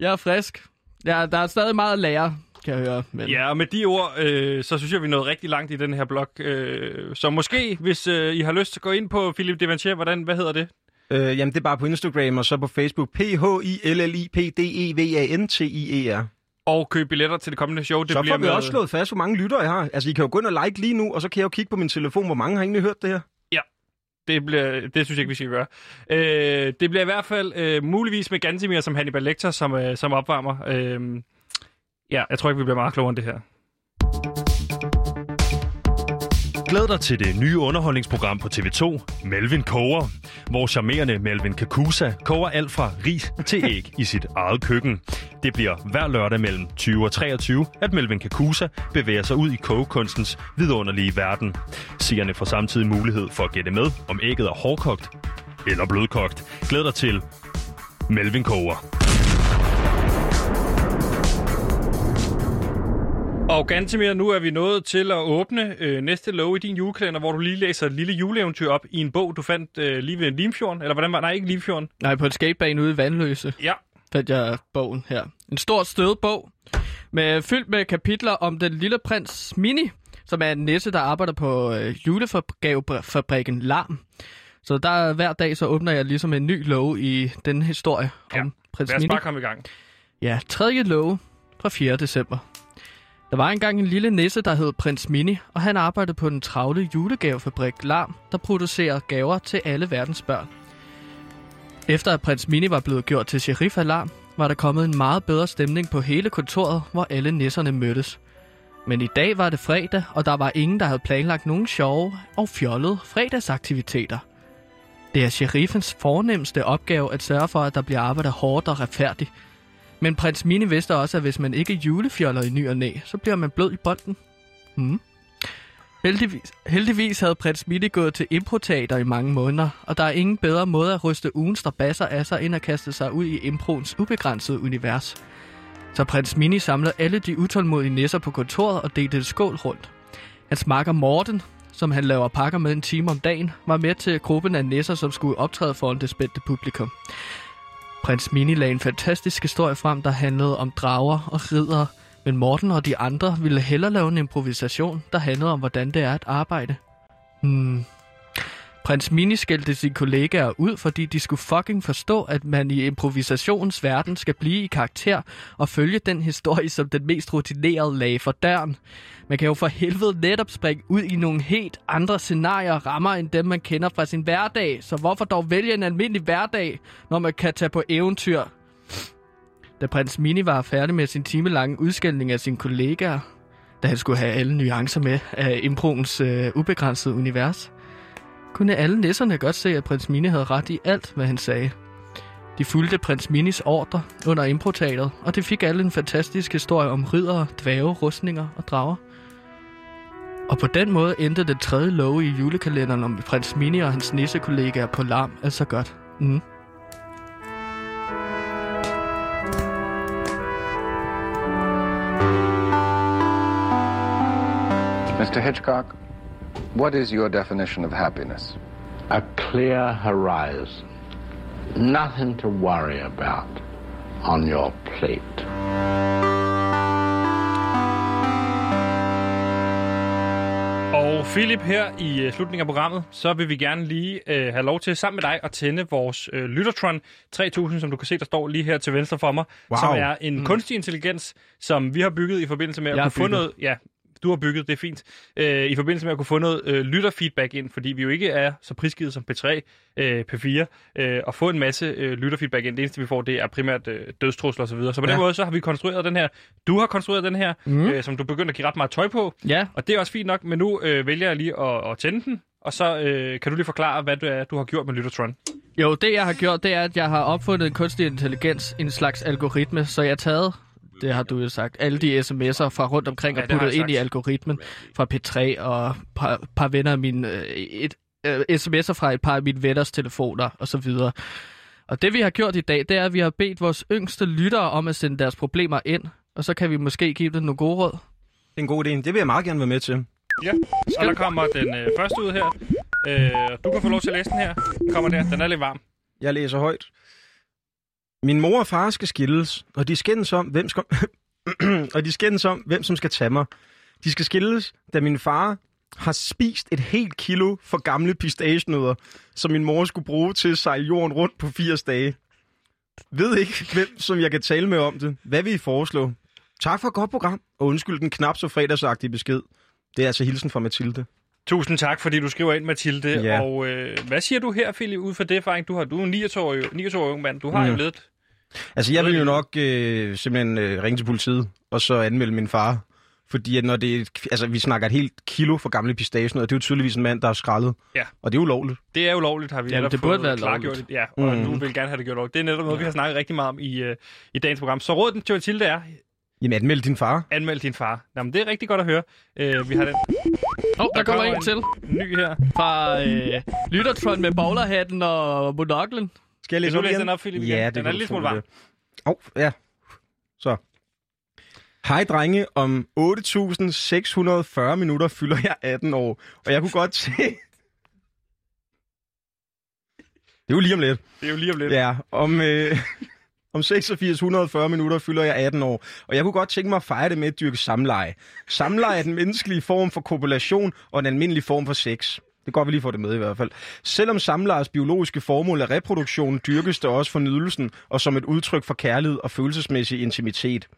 jeg er frisk. Ja, der er stadig meget at lære, kan jeg høre. Men... Ja, og med de ord, øh, så synes jeg, vi er nået rigtig langt i den her blog. Øh, så måske, hvis øh, I har lyst til at gå ind på Philip Devanchier, hvordan, hvad hedder det? Øh, jamen det er bare på Instagram, og så på Facebook. p h i l l i p d e v a n t i e r Og købe billetter til det kommende show. Det Så bliver får vi med... også slået fast, hvor mange lyttere jeg har. Altså, I kan jo gå ind og like lige nu, og så kan jeg jo kigge på min telefon, hvor mange har egentlig hørt det her. Det, bliver, det synes jeg ikke, vi skal gøre. Øh, det bliver i hvert fald øh, muligvis med Gansimir som Hannibal Lecter som, øh, som opvarmer. Øh, ja, jeg tror ikke, vi bliver meget klogere end det her. Glæd dig til det nye underholdningsprogram på TV2, Melvin Koger. Hvor charmerende Melvin Kakusa koger alt fra ris til æg i sit eget køkken. Det bliver hver lørdag mellem 20 og 23, at Melvin Kakusa bevæger sig ud i kogekunstens vidunderlige verden. Seerne får samtidig mulighed for at gætte med, om ægget er hårdkogt eller blødkogt. Glæd dig til Melvin Koger. Og Gantemir, nu er vi nået til at åbne øh, næste lov i din julekalender, hvor du lige læser et lille juleeventyr op i en bog, du fandt øh, lige ved Limfjorden. Eller hvordan var Nej, ikke Limfjorden. Nej, på et skatebane ude i Vandløse Ja. fandt jeg bogen her. En stor stød bog, med, fyldt med kapitler om den lille prins Mini, som er en nisse, der arbejder på øh, julegavefabrikken Larm. Så der hver dag, så åbner jeg ligesom en ny lov i den historie Ja. om prins Lad os Mini. bare komme i gang. Ja, tredje love fra 4. december. Der var engang en lille nisse, der hed Prins Mini, og han arbejdede på den travle julegavefabrik Larm, der producerer gaver til alle verdens børn. Efter at prins Mini var blevet gjort til sheriff af Larm, var der kommet en meget bedre stemning på hele kontoret, hvor alle nisserne mødtes. Men i dag var det fredag, og der var ingen, der havde planlagt nogen sjove og fjollede fredagsaktiviteter. Det er sheriffens fornemmeste opgave at sørge for, at der bliver arbejdet hårdt og retfærdigt, men prins Mini vidste også, at hvis man ikke julefjoller i ny og næ, så bliver man blød i bolden. Hmm. Heldigvis, heldigvis havde prins Mini gået til improteater i mange måneder, og der er ingen bedre måde at ryste ugens strabasser af sig, end at kaste sig ud i improens ubegrænsede univers. Så prins Mini samlede alle de utålmodige nisser på kontoret og delte et skål rundt. Hans makker Morten, som han laver pakker med en time om dagen, var med til gruppen af nisser, som skulle optræde foran det spændte publikum. Prins Mini lagde en fantastisk historie frem, der handlede om drager og ridere, men Morten og de andre ville hellere lave en improvisation, der handlede om, hvordan det er at arbejde. Hmm. Prins Mini skældte sine kollegaer ud, fordi de skulle fucking forstå, at man i improvisationens verden skal blive i karakter og følge den historie, som den mest rutinerede lagde for døren. Man kan jo for helvede netop springe ud i nogle helt andre scenarier og rammer, end dem man kender fra sin hverdag. Så hvorfor dog vælge en almindelig hverdag, når man kan tage på eventyr? Da prins Mini var færdig med sin timelange udskældning af sine kollegaer, da han skulle have alle nuancer med af improens øh, ubegrænsede univers, kunne alle nisserne godt se, at prins Mini havde ret i alt, hvad han sagde. De fulgte prins Minis ordre under improtalet, og det fik alle en fantastisk historie om riddere, dvæve, rustninger og drager. Og på den måde endte den tredje love i julekalenderen om prins Mini og hans nissekollegaer på larm altså godt. Mm. Mr. Hitchcock, what is your definition of happiness? A clear horizon. Nothing to worry about on your plate. Og Philip, her i øh, slutningen af programmet, så vil vi gerne lige øh, have lov til sammen med dig at tænde vores øh, Lyttertron 3000, som du kan se, der står lige her til venstre for mig, Wow. som er en mm. kunstig intelligens, som vi har bygget i forbindelse med at Jeg kunne få noget... Ja, du har bygget, det er fint. Øh, I forbindelse med at kunne få noget øh, lytterfeedback ind, fordi vi jo ikke er så prisgivet som P3, øh, P4, øh, og få en masse øh, lytterfeedback ind. Det eneste, vi får, det er primært øh, dødstrusler osv. Så, videre. så på den Ja. måde, så har vi konstrueret den her. Du har konstrueret den her, mm. øh, som du begynder at give ret meget tøj på. Ja, Og det er også fint nok, men nu øh, vælger jeg lige at, at tænde den, og så øh, kan du lige forklare, hvad det er, du har gjort med Lyttertron. Jo, det jeg har gjort, det er, at jeg har opfundet en kunstig intelligens, en slags algoritme, så jeg har taget, det har du jo sagt, alle de sms'er fra rundt omkring Ja, og puttet ind i algoritmen fra P3 og et par, par venner af mine, øh, et, øh, sms'er fra et par af mine venners telefoner og så videre. Og det vi har gjort i dag, det er, at vi har bedt vores yngste lyttere om at sende deres problemer ind, og så kan vi måske give dem nogle gode råd. Det er en god idé. Det vil jeg meget gerne være med til. Ja, og der kommer den øh, første ud her. Øh, du kan få lov til at læse den her. Den kommer der, den er lidt varm. Jeg læser højt. Min mor og far skal skilles, og de skændes om, hvem skal... og de skændes om, hvem som skal tage mig. De skal skilles, da min far har spist et helt kilo for gamle pistagenødder, som min mor skulle bruge til at sejle jorden rundt på 80 dage. Ved ikke, hvem som jeg kan tale med om det. Hvad vil I foreslå? Tak for et godt program, og undskyld den knap så fredagsagtige besked. Det er altså hilsen fra Mathilde. Tusind tak, fordi du skriver ind, Mathilde. Ja. Og øh, hvad siger du her, Philip, ud fra det erfaring, du har? Du er en 29-årig 29 ung mand. Du har Mm. jo lidt... Altså, jeg vil jo nok øh, simpelthen øh, ringe til politiet, og så anmelde min far Fordi at når det er, altså, vi snakker et helt kilo for gamle pistagenødder, det er jo tydeligvis en mand, der har skrællet. Ja. Og det er ulovligt. Det er ulovligt, har vi Jamen, netop det burde være klargjort. lovligt. Ja, og Mm. nu vil vi gerne have det gjort lovligt. Det er netop noget, vi har snakket rigtig meget om i, uh, i dagens program. Så rådet til Mathilde er, Jamen, anmeld din far. anmeld din far. Jamen, det er rigtig godt at høre. Uh, vi har den Åh, oh, der, kommer en til ny her. fra øh, Lyttertron med bowlerhatten og monoklen. Skal jeg læse Vil du læse igen? den op, Philip, igen? Ja, Den det er kan tro, smule varm. det. Åh, oh, ja. Så. Hej drenge, om 8.640 minutter fylder jeg 18 år, og jeg kunne godt se... Det er jo lige om lidt. Det er jo lige om lidt. Ja, om, øh, om 8640 minutter fylder jeg 18 år, og jeg kunne godt tænke mig at fejre det med at dyrke samleje. Samleje er den menneskelige form for kopulation og en almindelig form for sex. Det godt, vi lige får det med i hvert fald. Selvom samlejers biologiske formål er reproduktion, dyrkes det også for nydelsen og som et udtryk for kærlighed og følelsesmæssig intimitet.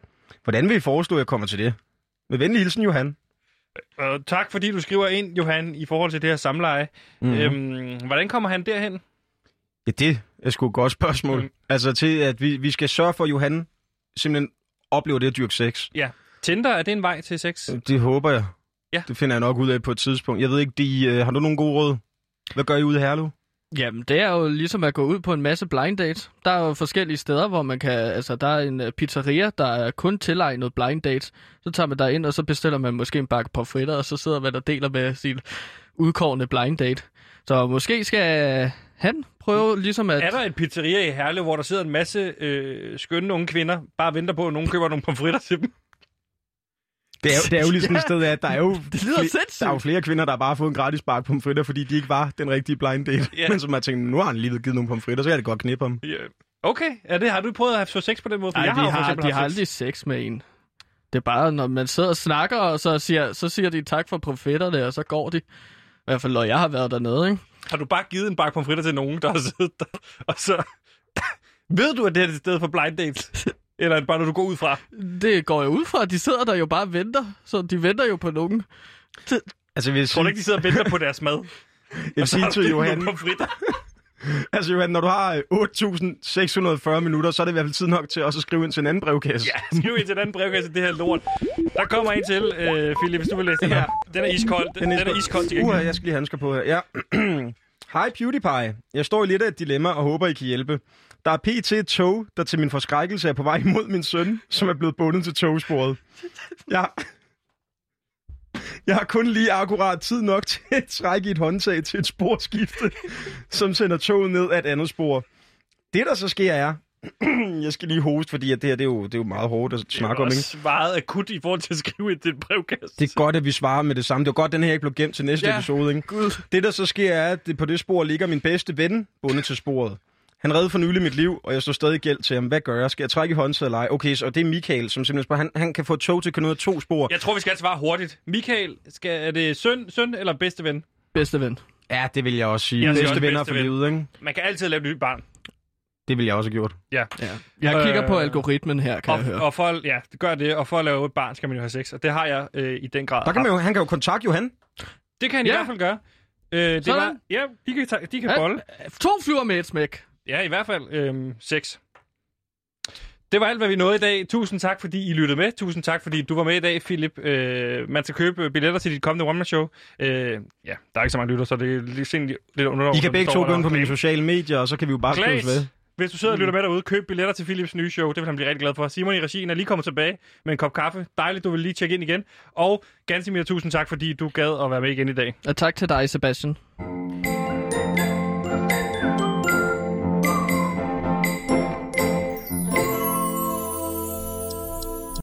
Hvordan vil I foreslå, at jeg kommer til det? Med venlig hilsen, Johan. Og tak, fordi du skriver ind, Johan, i forhold til det her samleje. Mhm. Mm-hmm. Øhm, hvordan kommer han derhen? Ja, det er sgu et godt spørgsmål. Mm. Altså til, at vi, vi skal sørge for, at Johan simpelthen oplever det at dyrke sex. Ja. Tinder, er det en vej til sex? Det håber jeg. Ja. Det finder jeg nok ud af på et tidspunkt. Jeg ved ikke, de, øh, har du nogle gode råd? Hvad gør I ude i Herlev? Jamen, det er jo ligesom at gå ud på en masse blind dates. Der er jo forskellige steder, hvor man kan... Altså, der er en øh, pizzeria, der er kun tilegnet blind dates. Så tager man der ind, og så bestiller man måske en bakke pomfritter, og så sidder man og deler med sin udkårende blind date. Så måske skal han prøve ligesom at... Er der en pizzeria i Herlev, hvor der sidder en masse øh, skønne unge kvinder, bare venter på, at nogen køber nogle pomfritter til dem? Det er, jo- det er jo ligesom Ja. et sted, at der er jo, det lyder sindssygt. der er jo flere kvinder, der har bare fået en gratis bakke pomfritter, fordi de ikke var den rigtige blind date. Ja. Men som har tænkt, nu har han lige givet nogle pomfritter, så kan jeg det godt knippe ham. Ja. Okay, er det, har du prøvet at have sex på den måde? Nej, jeg de har, har, eksempel de har aldrig sex med en. Det er bare, når man sidder og snakker, og så siger, så siger de tak for profetterne, og så går de. I hvert fald, når jeg har været dernede, ikke? Har du bare givet en bakke pomfritter til nogen, der har siddet der, og så... Ved du, at det er et sted for blind dates? Eller er det bare noget, du går ud fra? Det går jeg ud fra, de sidder der jo bare og venter. Så de venter jo på nogen. Altså, jeg vil Tror du ikke, de sidder og venter på deres mad? jeg vil sige til Johan, altså Johan, når du har øh, 8.640 minutter, så er det i hvert fald tid nok til også at skrive ind til en anden brevkasse. Ja, skriv ind til den anden brevkasse, det her lort. Der kommer en til, øh, Philip, hvis du vil læse den her. Den er iskold. Den, den er iskold til Uha, gengæld. jeg skal lige have handsker på her. Ja. Hej PewDiePie. Jeg står i lidt af et dilemma og håber, I kan hjælpe. Der er pt. et tog, der til min forskrækkelse er på vej imod min søn, som er blevet bundet til togsporet. Jeg, jeg har kun lige akkurat tid nok til at trække i et håndtag til et sporskifte, som sender toget ned af et andet spor. Det, der så sker, er... jeg skal lige hoste, fordi at det her det er, jo, det er jo meget hårdt at Det er snakke om. Ikke? også meget akut i forhold til at skrive ind til et brevkasse. Det er godt, at vi svarer med det samme. Det er godt, at den her ikke blev gemt til næste Ja, episode. Ikke? Gud. Det, der så sker, er, at det, på det spor ligger min bedste ven bundet til sporet. Han redde for nylig mit liv, og jeg står stadig i gæld til ham. Hvad gør jeg? Skal jeg trække i håndtaget eller ej? Okay, så det er Michael, som simpelthen spørger, han, han kan få tog til at køre ud af to spor. Jeg tror, vi skal svare hurtigt. Michael, skal, er det søn, søn eller bedste ven? Bedste ven. Ja, det vil jeg også sige. Jeg bedste også venner bedste for ven. livet, ikke? Man kan altid lave et nyt barn. Det vil jeg også have gjort. Ja. Ja. Jeg kigger på Øh, algoritmen her, kan jeg Og, høre. og for, at- ja, det gør det. Og for at lave et barn, skal man jo have sex. Og det har jeg øh, i den grad. Der kan man jo, han kan jo kontakte Johan. Det kan han ja. i hvert fald gøre. Øh, det Sådan. var, ja, de kan, de kan Ja. bolle. To flyver med et smæk. Ja, i hvert fald øh, sex. Det var alt, hvad vi nåede i dag. Tusind tak, fordi I lyttede med. Tusind tak, fordi du var med i dag, Philip. Øh, man skal købe billetter til dit kommende one-man-show. Øh, ja, der er ikke så mange lytter, så det er lidt, sent- lidt under. I kan begge to gå ind på mine sociale medier, og så kan vi jo bare skrives ved. Klaas, hvis du sidder og lytter med derude, køb billetter til Philips nye show. Det vil han blive rigtig glad for. Simon i regien er lige kommet tilbage med en kop kaffe. Dejligt, du vil lige tjekke ind igen. Og Gansimir, tusind tak, fordi du gad at være med igen i dag. Og tak til dig, Sebastian.